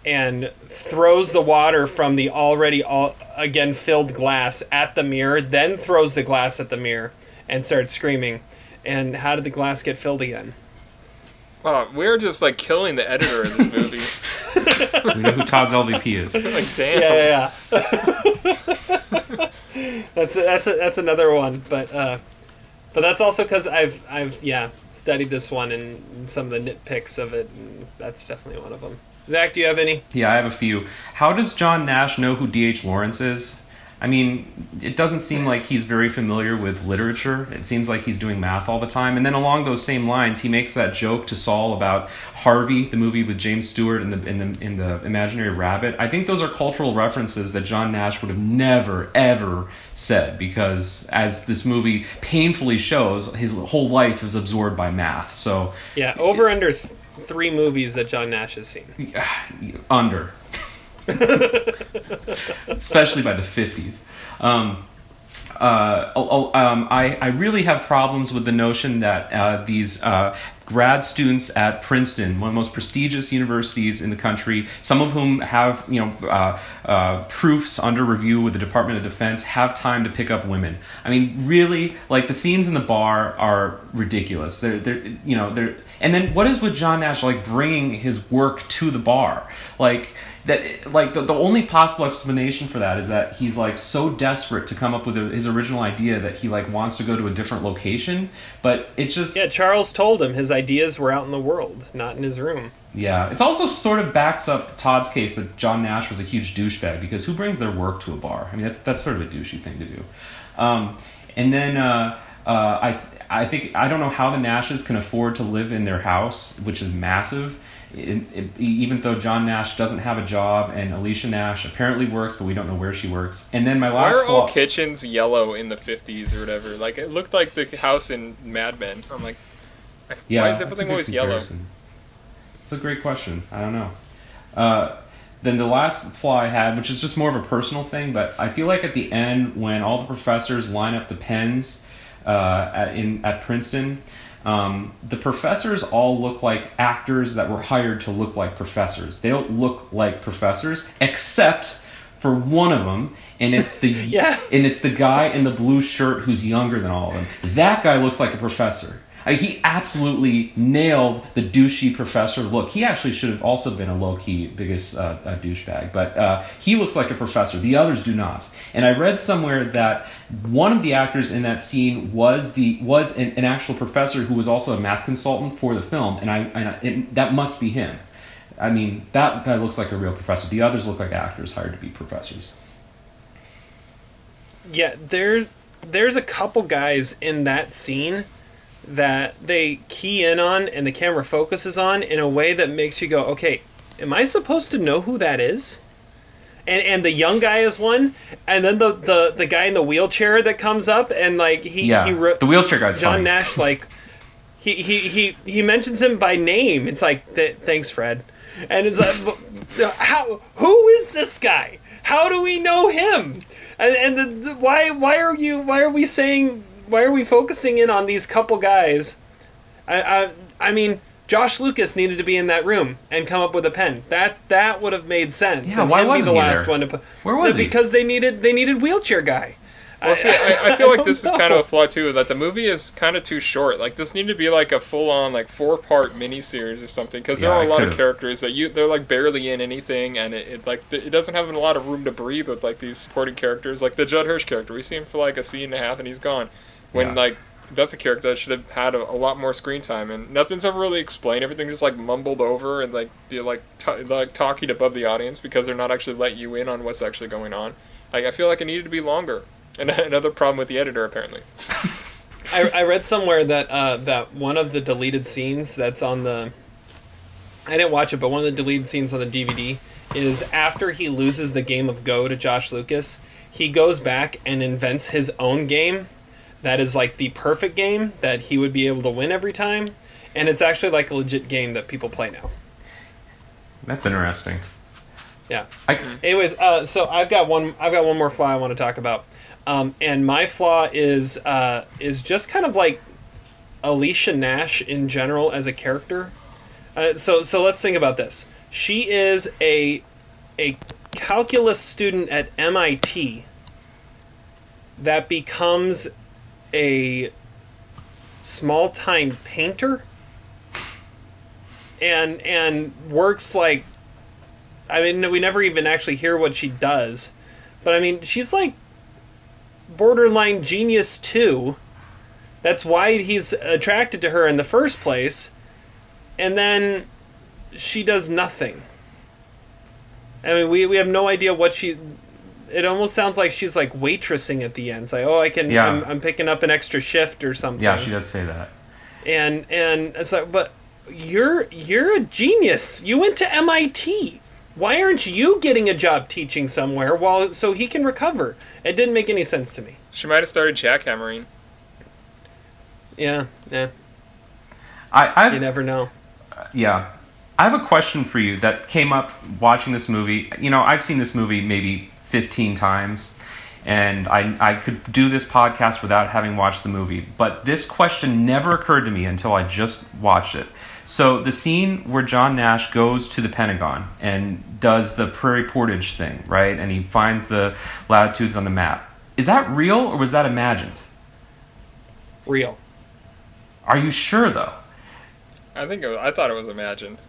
and throws the water from the already all again filled glass at the mirror, then throws the glass at the mirror and starts screaming. And how did the glass get filled again? Wow, we're just like killing the editor of this movie. We know who Todd's LVP is. like, damn. Yeah, yeah, yeah. that's a, that's a, that's another one, but uh, but that's also because I've I've yeah studied this one and some of the nitpicks of it, and that's definitely one of them. Zach, do you have any? Yeah, I have a few. How does John Nash know who D.H. Lawrence is? I mean, it doesn't seem like he's very familiar with literature. It seems like he's doing math all the time. And then along those same lines, he makes that joke to Sol about Harvey, the movie with James Stewart and the in the in the imaginary rabbit. I think those are cultural references that John Nash would have never ever said because as this movie painfully shows, his whole life is absorbed by math. So Yeah, over under th- three movies that John Nash has seen. under, especially by the fifties. Um, uh, oh, oh, um, I, I really have problems with the notion that uh, these uh, grad students at Princeton, one of the most prestigious universities in the country, some of whom have you know uh, uh, proofs under review with the Department of Defense, have time to pick up women. I mean, really, like the scenes in the bar are ridiculous. They're, they're you know they're and then what is with John Nash like bringing his work to the bar like that like the, the only possible explanation for that is that he's like so desperate to come up with a, his original idea that he like wants to go to a different location but it just Yeah, Charles told him his ideas were out in the world, not in his room. yeah it's also sort of backs up todd's case that john nash was a huge douchebag because who brings their work to a bar i mean that's, that's sort of a douchey thing to do um, and then uh, uh, I, I think i don't know how the nashes can afford to live in their house which is massive it, it, even though John Nash doesn't have a job and Alicia Nash apparently works, but we don't know where she works. And then my last. Why are all kitchens yellow in the 50s or whatever? Like, it looked like the house in Mad Men. I'm like, Yeah, why is everything always yellow? comparison. It's a great question. I don't know. Uh, then the last flaw I had, which is just more of a personal thing, but I feel like at the end when all the professors line up the pens uh, at, in at Princeton, um, the professors all look like actors that were hired to look like professors. They don't look like professors, except for one of them, and it's the yeah. and it's the guy in the blue shirt who's younger than all of them. That guy looks like a professor. I, he absolutely nailed the douchey professor look. He actually should have also been a low key biggest uh, uh, douchebag, but uh, he looks like a professor. The others do not. And I read somewhere that one of the actors in that scene was the was an, an actual professor who was also a math consultant for the film, and I, and I it, that must be him. I mean, that guy looks like a real professor. The others look like actors hired to be professors. Yeah, there there's a couple guys in that scene that they key in on and the camera focuses on in a way that makes you go, okay, am I supposed to know who that is? And and the young guy is one, and then the the, the guy in the wheelchair that comes up and like he Yeah, he wrote the wheelchair guy's John funny. Nash like he, he he he mentions him by name. It's like th- thanks Fred, and it's like how who is this guy? How do we know him? And, and the, the, why why are you why are we saying why are we focusing in on these couple guys? I I, I mean. Josh Lucas needed to be in that room and come up with a pen. That that would have made sense. Yeah, and why him be wasn't the he last there? one to put. Where was he? Because they needed they needed wheelchair guy. Well, see, I, I feel like this is kind of a flaw too. That the movie is kind of too short. Like this needed to be like a full-on like four-part miniseries or something. Because there are a lot of could've. characters that you they're like barely in anything, and it, it like it doesn't have a lot of room to breathe with like these supporting characters. Like the Judd Hirsch character, we see him for like a scene and a half, and he's gone. When Yeah. like that's a character that should have had a, a lot more screen time, and nothing's ever really explained. Everything's just like mumbled over and like you're like t- like talking above the audience because they're not actually let you in on what's actually going on. Like I feel like it needed to be longer. And another problem with the editor apparently. I, I read somewhere that uh, that one of the deleted scenes that's on the I didn't watch it, but one of the deleted scenes on the DVD is after he loses the game of Go to Josh Lucas, he goes back and invents his own game that is like the perfect game that he would be able to win every time, and it's actually like a legit game that people play now. That's interesting. Yeah. I, Anyways, uh, so I've got one. I've got one more flaw I want to talk about, um, and my flaw is uh, is just kind of like Alicia Nash in general as a character. Uh, so so let's think about this. She is a a calculus student at MIT that becomes a small time painter and and works like I mean we never even actually hear what she does but I mean she's like borderline genius too. That's why he's attracted to her in the first place. And then she does nothing. I mean we, we have no idea what she it almost sounds like she's like waitressing at the end it's like oh I can Yeah. I'm, I'm picking up an extra shift or something yeah, she does say that. and and it's like but you're you're a genius you went to mit why aren't you getting a job teaching somewhere while so he can recover it didn't make any sense to me She might have started jackhammering. yeah yeah I, I you never know Yeah. I have a question for you that came up watching this movie. You know, I've seen this movie maybe 15 times, and I, I could do this podcast without having watched the movie. But this question never occurred to me until I just watched it. So, the scene where John Nash goes to the Pentagon and does the prairie portage thing, right? And he finds the latitudes on the map. Is that real or was that imagined? real Are you sure, though? I think it was, I thought it was imagined.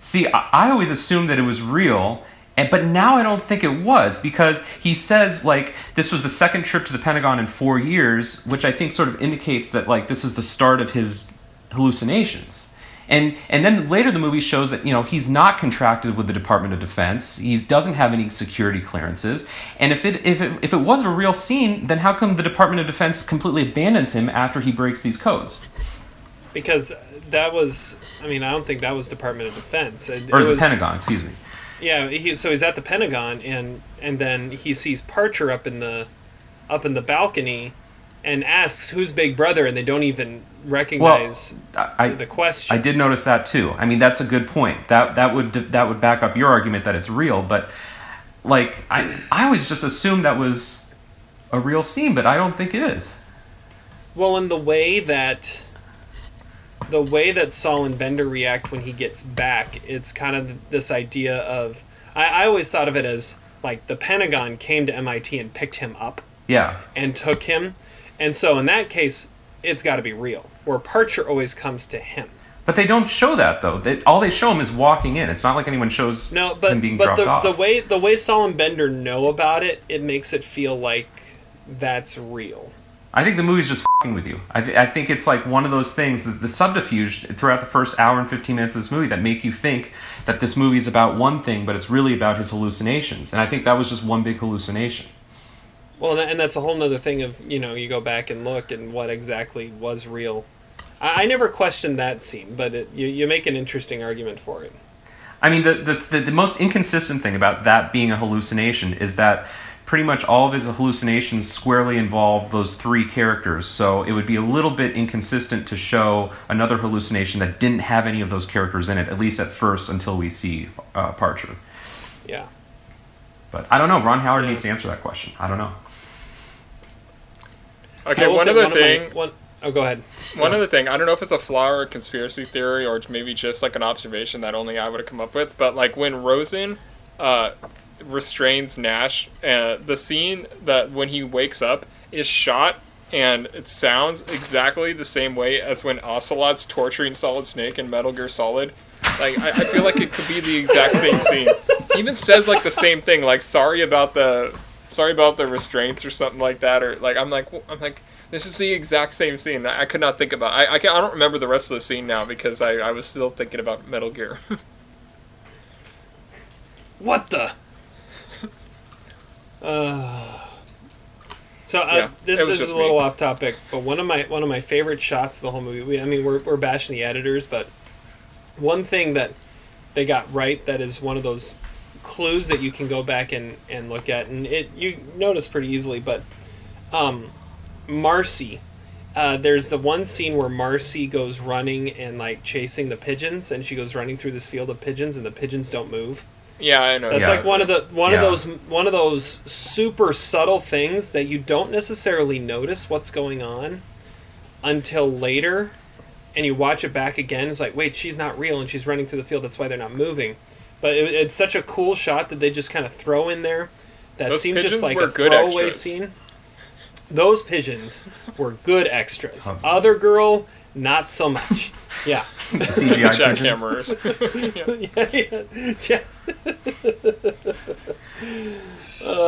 See, I, I always assumed that it was real, and but now I don't think it was because he says like this was the second trip to the Pentagon in four years, which I think sort of indicates that like this is the start of his hallucinations. And and then later the movie shows that you know he's not contracted with the Department of Defense. He doesn't have any security clearances. And if it if it if it was a real scene, then how come the Department of Defense completely abandons him after he breaks these codes? because that was i mean i don't think that was department of defense it, Or it was- Pentagon? Excuse me. Yeah he, so he's at the pentagon and and then he sees parcher up in the up in the balcony and asks who's big brother and they don't even recognize I, the question I did notice that too. I mean, that's a good point. That that would that would back up your argument that it's real. But like, I I always just assumed that was a real scene, but I don't think it is. Well, in the way that the way that Sol and Bender react when he gets back, it's kind of this idea of I, I always thought of it as like the Pentagon came to MIT and picked him up Yeah, and took him, and so in that case, it's got to be real. Where Parcher always comes to him. but they don't show that though. They, all they show him is walking in. It's not like anyone shows No, but him being but dropped the, off. the way the way Sol and Bender know about it, it makes it feel like that's real. I think the movie's just fing with you. I, th- I think it's like one of those things, the, the subterfuge throughout the first hour and 15 minutes of this movie that make you think that this movie is about one thing, but it's really about his hallucinations. And I think that was just one big hallucination. Well, and that's a whole nother thing of you know you go back and look and what exactly was real. I, I never questioned that scene, but it, you you make an interesting argument for it. I mean, the, the, the, the most inconsistent thing about that being a hallucination is that pretty much all of his hallucinations squarely involve those three characters. So it would be a little bit inconsistent to show another hallucination that didn't have any of those characters in it, at least at first, until we see uh, Parcher. Yeah. But I don't know. Ron Howard needs to answer that question. I don't know. Okay, one other one of my- thing. one- oh, go ahead. One Go. other thing, I don't know if it's a flaw or a conspiracy theory or maybe just like an observation that only I would have come up with, but like when Rosen uh, restrains Nash, uh, the scene that when he wakes up, is shot and it sounds exactly the same way as when Ocelot's torturing Solid Snake in Metal Gear Solid. Like I, I feel like it could be the exact same scene. He even says like the same thing, like sorry about the sorry about the restraints or something like that, or like I'm like I'm like this is the exact same scene. I, I could not think about. I I, can't, I don't remember the rest of the scene now because I, I was still thinking about Metal Gear. What the? Uh, so uh, Yeah, this this is a little me. off topic, but one of my one of my favorite shots of the whole movie. We, I mean, we're we're bashing the editors, but one thing that they got right that is one of those clues that you can go back and, and look at, and it you notice pretty easily. But um, Marcy, uh, there's the one scene where Marcy goes running and like chasing the pigeons, and she goes running through this field of pigeons, and the pigeons don't move. Yeah, I know. That's Yeah. like one of the one of those one of those super subtle things that you don't necessarily notice what's going on until later, and you watch it back again. It's like, wait, she's not real, and she's running through the field. That's why they're not moving. But it, it's such a cool shot that they just kind of throw in there. That Those seemed just like a good throwaway extras. scene. Those pigeons were good extras. Other girl, not so much. Yeah. CGI Jackhammers. yeah, yeah.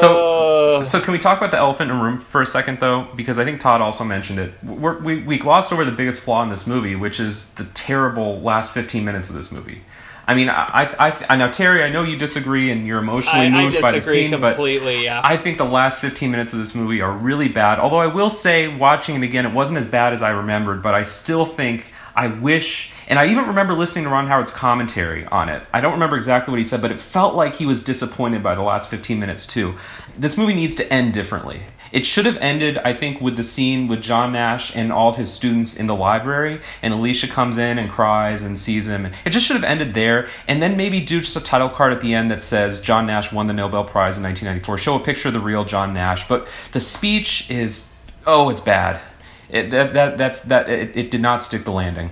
So, uh. so can we talk about the elephant in the room for a second, though? Because I think Todd also mentioned it. We're, we we glossed over the biggest flaw in this movie, which is the terrible last fifteen minutes of this movie. I mean, I, I, I now Terry, I know you disagree and you're emotionally I, I moved by the scene, but completely. Yeah. I think the last 15 minutes of this movie are really bad. Although I will say, watching it again, it wasn't as bad as I remembered, but I still think I wish. And I even remember listening to Ron Howard's commentary on it. I don't remember exactly what he said, but it felt like he was disappointed by the last 15 minutes, too. This movie needs to end differently. It should have ended, I think, with the scene with John Nash and all of his students in the library, and Alicia comes in and cries and sees him. It just should have ended there, and then maybe do just a title card at the end that says John Nash won the Nobel Prize in 1994. Show a picture of the real John Nash, but the speech is, oh, it's bad. It, that, that, that's, that, it, it did not stick the landing.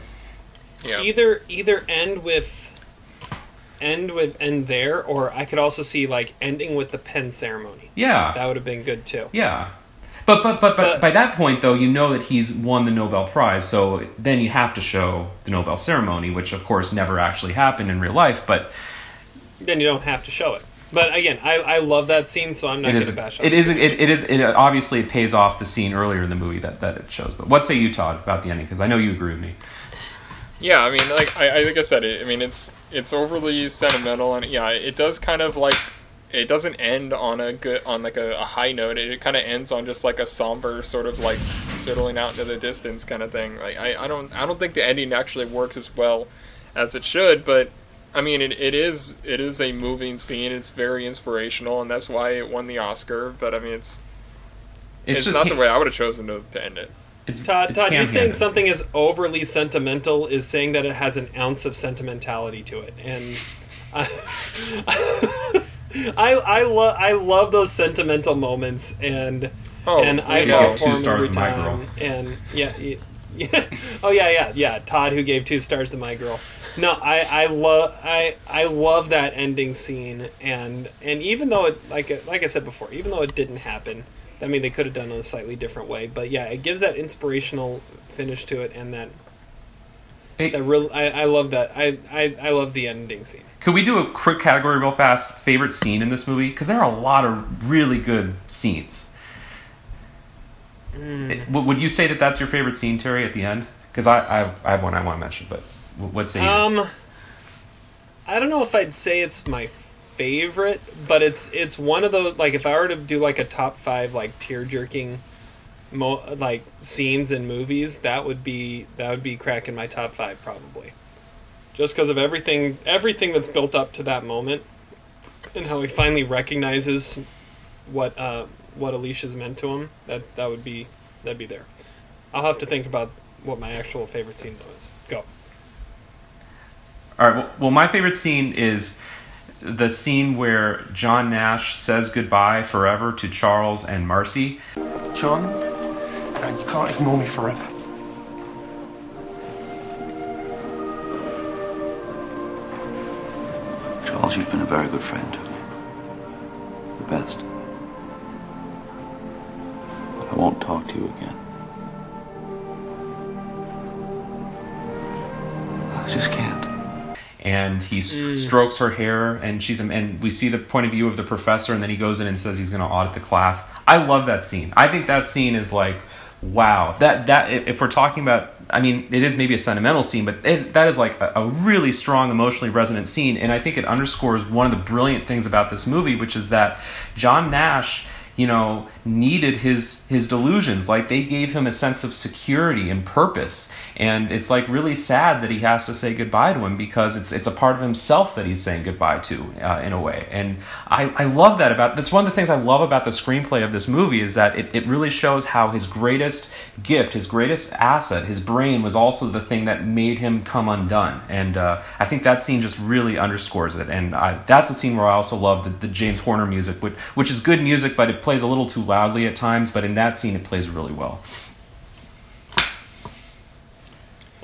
Either either end with end with end there, or I could also see like ending with the pen ceremony. Yeah. That would have been good too. Yeah. But, but but but by that point though you know that he's won the Nobel Prize so then you have to show the Nobel ceremony which of course never actually happened in real life but Then you don't have to show it. But again, I, I love that scene, so I'm not going to bash on it is it, it is it obviously it pays off the scene earlier in the movie that, that it shows but what say you Todd about the ending because I know you agree with me Yeah, I mean, like I, I like I said, it, I mean it's it's overly sentimental, and yeah, it does kind of like it doesn't end on a good on like a, a high note. It, kind of ends on just like a somber sort of like fiddling out into the distance kind of thing. Like I, I don't I don't think the ending actually works as well as it should, but I mean it, it is it is a moving scene. It's very inspirational, and that's why it won the Oscar. But I mean it's It's it's, just not the way I would have chosen to, to end it. it's Todd, it's Todd, you're saying something is overly sentimental is saying that it has an ounce of sentimentality to it, and I, I, I love I love those sentimental moments, and Oh, and I you fall for two them stars every to My time. Girl. And yeah, yeah, yeah, oh yeah, yeah, yeah. Todd, who gave two stars to my girl. No, I I love I I love that ending scene, and and even though it like like I said before, even though it didn't happen, I mean they could have done it a slightly different way, but yeah, it gives that inspirational finish to it, and that that real I, I love that I, I I love the ending scene. Could we do a quick category real fast? Favorite scene in this movie? Because there are a lot of really good scenes. Hmm. It- would you say that that's your favorite scene, Terry, at the end? Because I, I, I have one I want to mention, but what say you? Um, I don't know if I'd say it's my favorite, but it's it's one of those like if I were to do like a top five like tear jerking, mo- like scenes in movies, that would be that would be cracking my top five probably, just because of everything everything that's built up to that moment, and how he finally recognizes what uh what Alicia's meant to him. That that would be that'd be there. I'll have to think about what my actual favorite scene though is. Go. All right. Well, well, my favorite scene is the scene where John Nash says goodbye forever to Charles and Marcy. John, no, you can't ignore me forever. Charles, you've been a very good friend to me. The best. But I won't talk to you again. I just can't. And he s- mm. strokes her hair and she's and we see the point of view of the professor and then he goes in and says he's going to audit the class. I love that scene. I think that scene is like wow. That that if if we're talking about i mean it is maybe a sentimental scene but it, that is like a, a really strong emotionally resonant scene and i think it underscores one of the brilliant things about this movie which is that john nash you know needed his his delusions. Like they gave him a sense of security and purpose and it's like really sad that he has to say goodbye to him because it's it's a part of himself that he's saying goodbye to uh, in a way. And I, I love that about that's one of the things I love about the screenplay of this movie is that it, it really shows how his greatest gift his greatest asset his brain was also the thing that made him come undone. And uh, I think that scene just really underscores it. And I, that's a scene where I also love the, the James Horner music which, which is good music but it plays a little too loudly at times. But in that scene it plays really well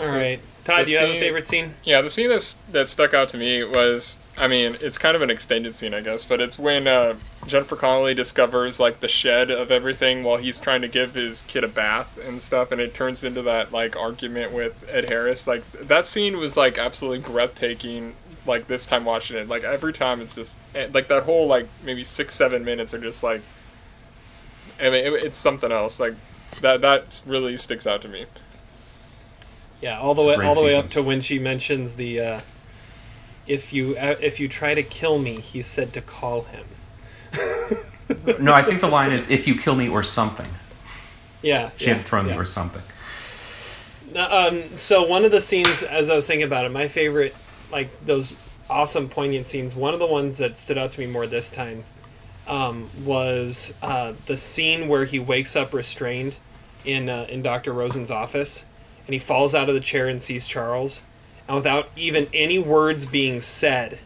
All right, Todd, The do you have a favorite scene? Yeah, the scene that's, that stuck out to me was, I mean, it's kind of an extended scene, I guess, but it's when uh, Jennifer Connelly discovers like the shed of everything while he's trying to give his kid a bath and stuff, and it turns into that like argument with Ed Harris. Like that scene was like absolutely breathtaking. Like this time watching it, like every time it's just eh, like that whole like maybe six seven minutes are just like, I mean, it, it's something else. Like that that really sticks out to me. Yeah, all the It's way all the way up to when she mentions the uh, if you uh, if you try to kill me, he said to call him. no I think the line is if you kill me or something Yeah, she yeah, had thrown me or something Um, so one of the scenes, as I was thinking about it, my favorite, like those awesome poignant scenes. One of the ones that stood out to me more this time um, was uh, the scene where he wakes up restrained in uh, in Doctor Rosen's office, and he falls out of the chair and sees Charles, and without even any words being said,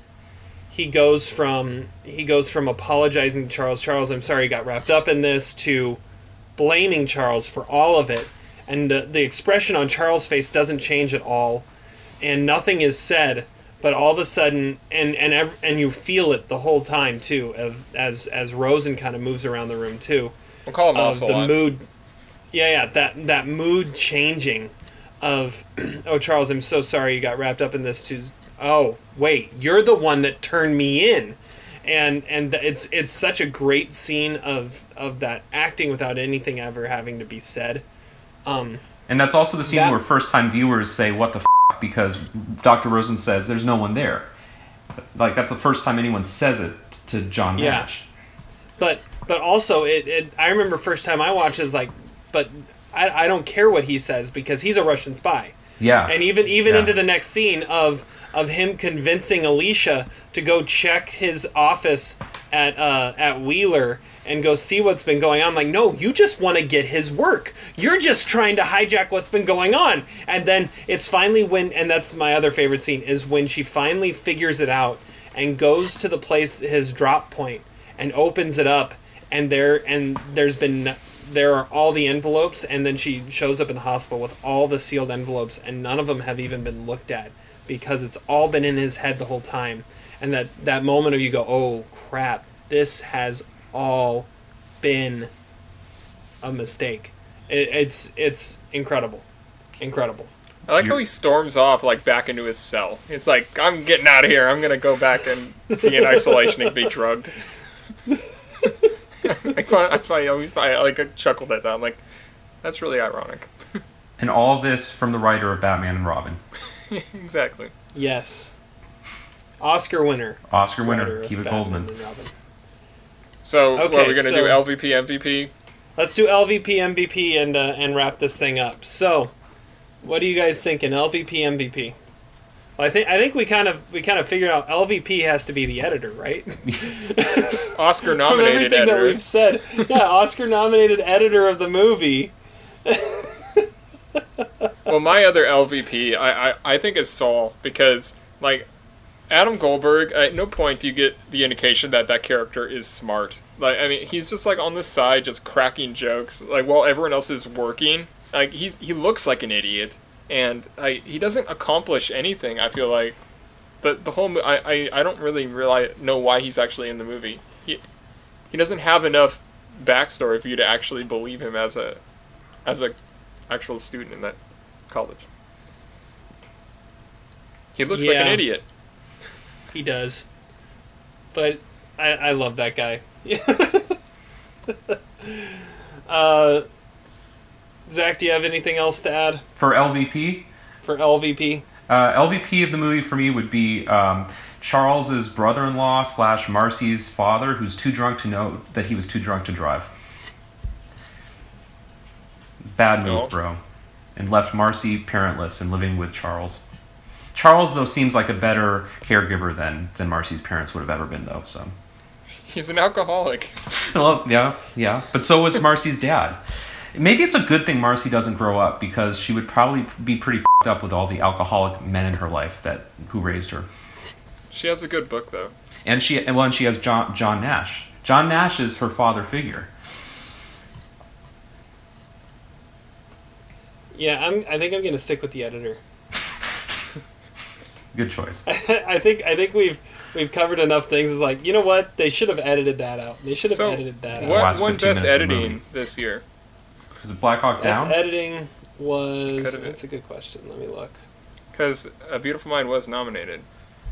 he goes from he goes from apologizing to Charles. Charles, I'm sorry, you got wrapped up in this. To blaming Charles for all of it, and the, the expression on Charles' face doesn't change at all, and nothing is said. But all of a sudden, and and ev- and you feel it the whole time too, of as as Rosen kind of moves around the room too. We'll call him of the mood. Yeah, yeah, that that mood changing, of oh Charles, I'm so sorry you got wrapped up in this too. Oh wait, you're the one that turned me in, and and it's it's such a great scene of of that acting without anything ever having to be said. Um, And that's also the scene That- where first time viewers say, What the f? because Dr. Rosen says, There's no one there. Like, that's the first time anyone says it to John Yeah. Nash. but but also it, it I remember first time I watched is like, but I, I don't care what he says because he's a Russian spy. Yeah. And even even Yeah. into the next scene of of him convincing Alicia to go check his office at uh, at Wheeler and go see what's been going on. I'm like, no, you just want to get his work. You're just trying to hijack what's been going on. And then it's finally when, and that's my other favorite scene, is when she finally figures it out and goes to the place, his drop point, and opens it up, and there and there's been there are all the envelopes, and then she shows up in the hospital with all the sealed envelopes, and none of them have even been looked at because it's all been in his head the whole time. And that that moment of you go, oh crap, this has all been a mistake. It, it's it's incredible, incredible. I like how he storms off like back into his cell. It's like I'm getting out of here. I'm gonna go back and be in isolation and be drugged. I find, I find I always I like I chuckled at that. I'm like, that's really ironic. And all this from the writer of Batman and Robin. exactly. Yes. Oscar winner. Oscar winner, Writer of Kiva Goldsman. and Robin. So what Okay, are we gonna so- do? LVP, MVP. Let's do LVP MVP and uh, and wrap this thing up. So, what do you guys thinking? LVP MVP. Well, I think I think we kind of we kind of figured out LVP has to be the editor, right? Oscar nominated everything that we've said, yeah, Oscar nominated editor of the movie. well, my other LVP, I, I, I think is Sol because like Adam Goldberg. At no point do you get the indication that that character is smart. Like I mean, he's just like on the side, just cracking jokes, like while everyone else is working. Like he's he looks like an idiot, and I, he doesn't accomplish anything. I feel like the the whole I, I, I don't really realize know why he's actually in the movie. He he doesn't have enough backstory for you to actually believe him as a as a actual student in that college. He looks like an idiot. He does. But I, I love that guy. uh, Zach, do you have anything else to add For LVP, for LVP? uh, LVP of the movie for me would be um, Charles's brother-in-law slash Marcy's father, who's too drunk to know that he was too drunk to drive. Bad move, No. bro. And left Marcy parentless and living with Charles. Charles, though, seems like a better caregiver than than Marcy's parents would have ever been, though. So, He's an alcoholic. well, yeah, yeah. But so was Marcy's dad. Maybe it's a good thing Marcy doesn't grow up because she would probably be pretty fed up with all the alcoholic men in her life that who raised her. She has a good book though. And she and well, and she has John John Nash. John Nash is her father figure. Yeah, I'm. I think I'm gonna stick with the editor. Good choice. I think I think we've we've covered enough things. It's like you know what? They should have edited that out. They should have So, edited that out. What last won 15 best minutes of the editing this year? Is it Black Hawk Best Down? editing was. Could've. That's a good question. Let me look. Because A Beautiful Mind was nominated.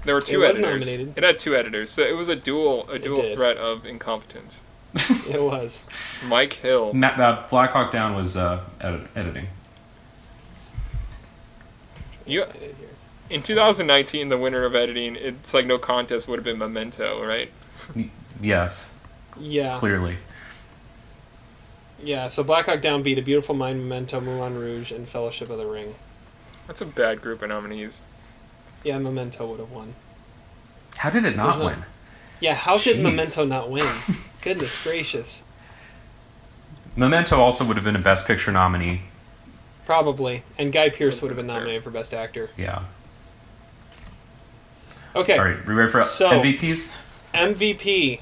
There were It two was editors. nominated. It had two editors, so it was a dual a dual did. threat of incompetence. It was. Mike Hill. Ma- uh, Black Hawk Down was uh, edit- editing. You, in 2019, the winner of editing, it's like no contest would have been Memento, right? Yes, Yeah. clearly. Yeah. So Black Hawk Down beat A Beautiful Mind, Memento, Moulin Rouge, and Fellowship of the Ring. That's a bad group of nominees. Yeah, Memento would have won. How did it not There's no- win? Yeah. How did Memento not win? Goodness gracious. Memento also would have been a Best Picture nominee. Probably. And Guy Pearce would have been nominated for Best Actor. Yeah. Okay. All right, we ready for So- MVPs? MVP.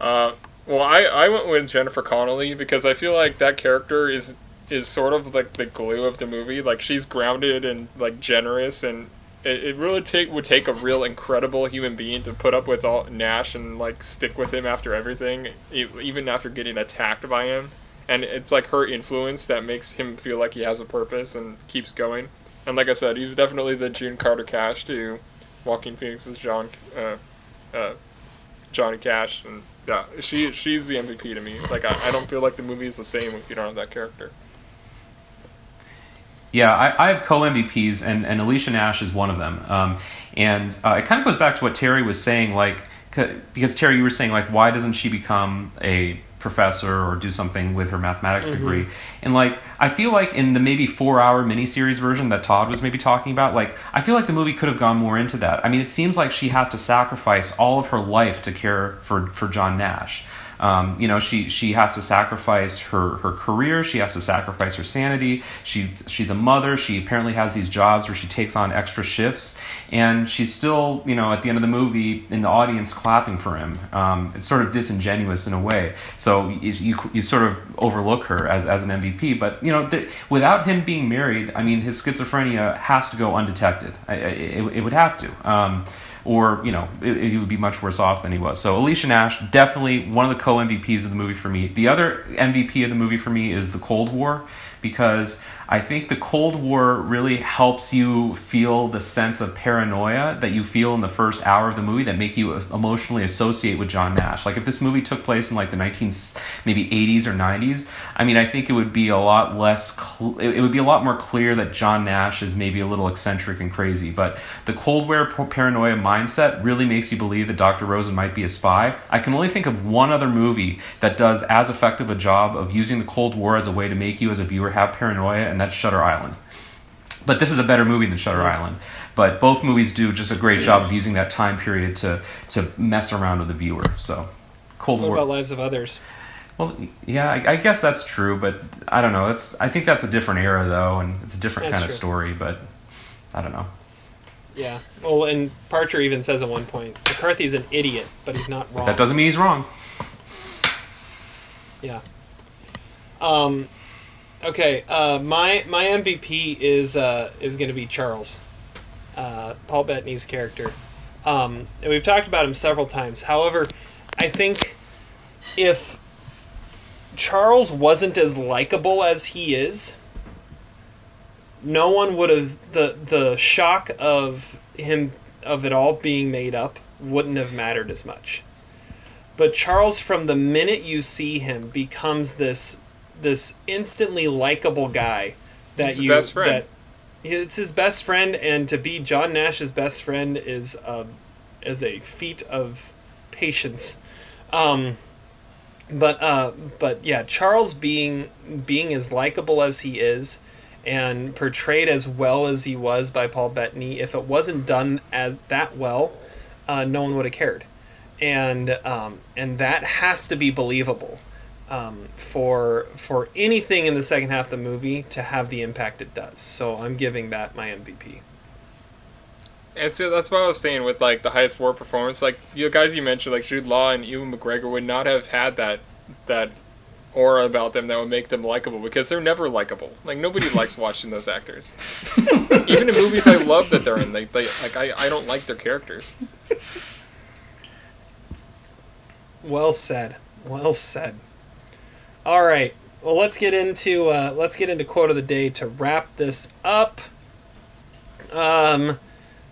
Uh, well, I, I went with Jennifer Connelly because I feel like that character is is sort of like the glue of the movie. Like she's grounded and like generous, and it, it really take would take a real incredible human being to put up with all Nash and like stick with him after everything, even after getting attacked by him. And it's like her influence that makes him feel like he has a purpose and keeps going. And like I said, he's definitely the June Carter Cash to Joaquin Phoenix's John uh, uh, Johnny Cash, and yeah, she she's the MVP to me. Like I, I don't feel like the movie is the same if you don't have that character. Yeah, I, I have co MVPs, and, and Alicia Nash is one of them. Um, and uh, it kind of goes back to what Terry was saying, like, because Terry, you were saying, like, why doesn't she become a professor or do something with her mathematics Mhm. degree? And, like, I feel like in the maybe four hour miniseries version that Todd was maybe talking about, like, I feel like the movie could have gone more into that. I mean, it seems like she has to sacrifice all of her life to care for, for John Nash. Um, you know, she she has to sacrifice her her career. She has to sacrifice her sanity. She she's a mother. She apparently has these jobs where she takes on extra shifts, and she's still you know at the end of the movie in the audience clapping for him. Um, it's sort of disingenuous in a way. So you, you you sort of overlook her as as an MVP. But you know, th- without him being married, I mean, his schizophrenia has to go undetected. I, I, it, it would have to. Um, or you know it would be much worse off than he was. So Alicia Nash, definitely one of the co MVPs of the movie for me. The other MVP of the movie for me is the Cold War because I think the Cold War really helps you feel the sense of paranoia that you feel in the first hour of the movie that make you emotionally associate with John Nash. Like if this movie took place in like the 19 maybe 80s or 90s, I mean I think it would be a lot less cl- it would be a lot more clear that John Nash is maybe a little eccentric and crazy, but the Cold War paranoia mindset really makes you believe that Dr. Rosen might be a spy. I can only think of one other movie that does as effective a job of using the Cold War as a way to make you as a viewer have paranoia, and that's Shutter Island. But this is a better movie than Shutter Island. But both movies do just a great job of using that time period to to mess around with the viewer. So, Cold What War. about Lives of Others? Well, yeah, I, I guess that's true, but I don't know. That's I think that's a different era though, and it's a different That's kind of story. But I don't know. Yeah. Well, and Parcher even says at one point, McCarthy's an idiot, but he's not wrong. That doesn't mean he's wrong. Yeah. Um, okay. Uh, my my MVP is uh, is going to be Charles, uh, Paul Bettany's character. Um, and we've talked about him several times. However, I think if Charles wasn't as likable as he is, no one would have the the shock of him of it all being made up wouldn't have mattered as much. But Charles from the minute you see him becomes this this instantly likable guy that you best friend. that it's his best friend and to be John Nash's best friend is a is a feat of patience. Um, but uh, but yeah, Charles being being as likable as he is, and portrayed as well as he was by Paul Bettany, if it wasn't done as that well, uh, no one would have cared, and um, and that has to be believable um, for for anything in the second half of the movie to have the impact it does. So I'm giving that my MVP. And so that's what I was saying with like the highest war performance. Like you guys you mentioned, like Jude Law and Ewan McGregor would not have had that that aura about them that would make them likable because they're never likable. Like nobody likes watching those actors. Even in movies I love that they're in, they, they like I, I don't like their characters. Well said. Well said. All right. Well, let's get into uh, let's get into quote of the day to wrap this up. Um,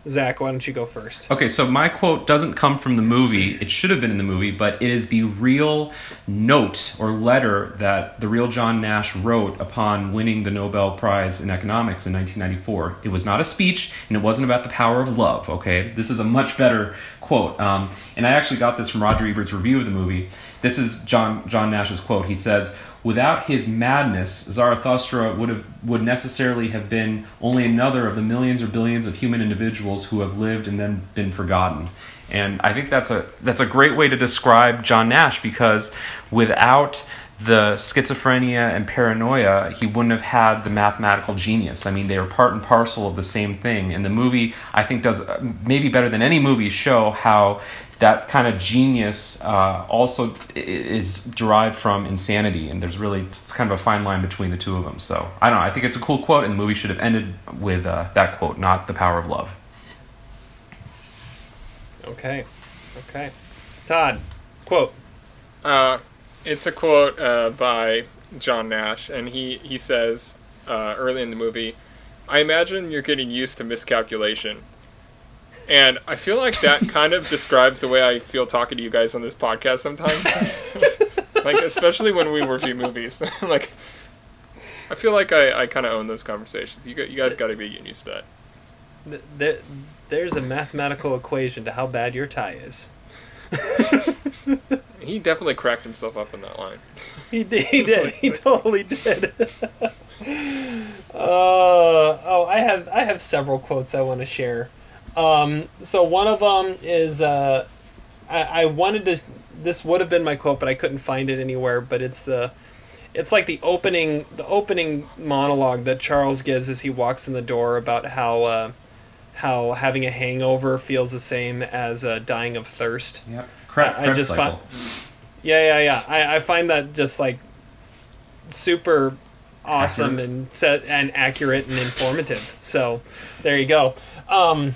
Zach, why don't you go first? Okay, so my quote doesn't come from the movie. It should have been in the movie, but it is the real note or letter that the real John Nash wrote upon winning the Nobel Prize in Economics in 1994. It was not a speech, and it wasn't about the power of love, okay? This is a much better quote. Um, and I actually got this from Roger Ebert's review of the movie. This is John, John Nash's quote. He says, Without his madness, Zarathustra would have would necessarily have been only another of the millions or billions of human individuals who have lived and then been forgotten. And I think that's a that's a great way to describe John Nash because without the schizophrenia and paranoia, he wouldn't have had the mathematical genius. I mean, they were part and parcel of the same thing. And the movie, I think, does uh, maybe better than any movie show how that kind of genius uh, also is derived from insanity, and there's really kind of a fine line between the two of them. So I don't know. I think it's a cool quote, and the movie should have ended with uh, that quote, not the power of love. Okay. Okay. Todd, quote. Uh, it's a quote uh, by John Nash, and he he says uh, early in the movie, "I imagine you're getting used to miscalculation." And I feel like that kind of describes the way I feel talking to you guys on this podcast sometimes. like especially when we review movies. like I feel like I, I kind of own those conversations. You, you guys got to be getting used to that. There, there's a mathematical equation to how bad your tie is. He definitely cracked himself up in that line. He did. He did. He totally did. uh, oh, I have I have several quotes I want to share. Um, so one of them is uh, I, I wanted to. This would have been my quote, but I couldn't find it anywhere. But it's the it's like the opening the opening monologue that Charles gives as he walks in the door about how uh, how having a hangover feels the same as uh, dying of thirst. Yep. I, I just find yeah yeah yeah I, I find that just like super awesome Accurate. and set and accurate and informative. So there you go. Um,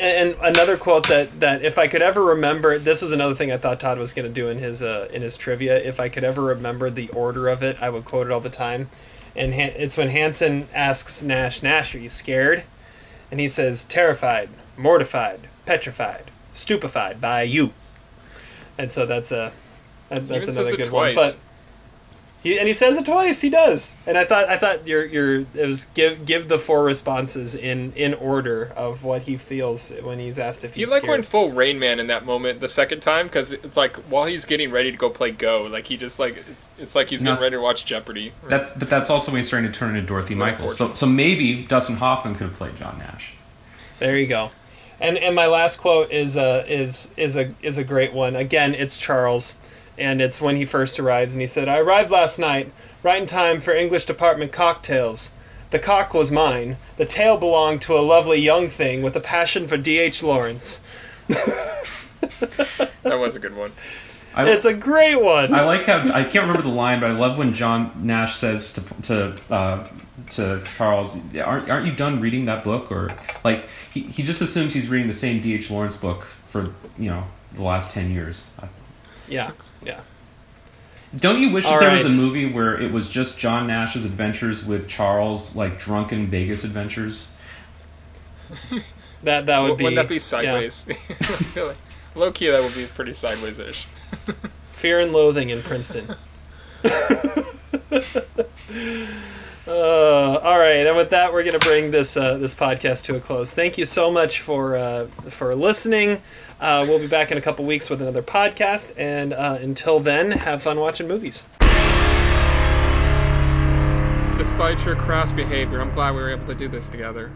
and, and another quote that, that if I could ever remember, this was another thing I thought Todd was going to do in his uh, in his trivia. If I could ever remember the order of it, I would quote it all the time. And Han- it's when Hansen asks Nash, Nash, are you scared? And he says, terrified, mortified, petrified, stupefied by you. And so that's a that, that's Even another good one. But he and he says it twice. He does, and I thought I thought your your it was give give the four responses in in order of what he feels when he's asked if He he's like scared. went full Rain Man in that moment the second time because it's like while he's getting ready to go play Go, like he just like it's, it's like he's No, getting ready to watch Jeopardy. That's but that's also when he's starting to turn into Dorothy Michaels. So so maybe Dustin Hoffman could have played John Nash. There you go. And and my last quote is uh is is a is a great one. Again, it's Charles, and it's when he first arrives, and he said, "I arrived last night, right in time for English department cocktails. The cock was mine. The tail belonged to a lovely young thing with a passion for D.H. Lawrence." That was a good one. I- it's a great one. I like how I can't remember the line, but I love when John Nash says to to uh, to Charles, "Aren't aren't you done reading that book?" Or like he, he just assumes he's reading the same D. H. Lawrence book for you know the last ten years. Yeah. Yeah. Don't you wish All that there was a movie where it was just John Nash's adventures with Charles, like drunken Vegas adventures? That that would W- be. Wouldn't that be yeah. sideways? Really. Low key, that would be pretty sideways ish. Fear and Loathing in Princeton. Uh, all right, and with that, we're going to bring this uh, this podcast to a close. Thank you so much for uh, for listening. Uh, we'll be back in a couple weeks with another podcast, and uh, until then, have fun watching movies. Despite your crass behavior, I'm glad we were able to do this together.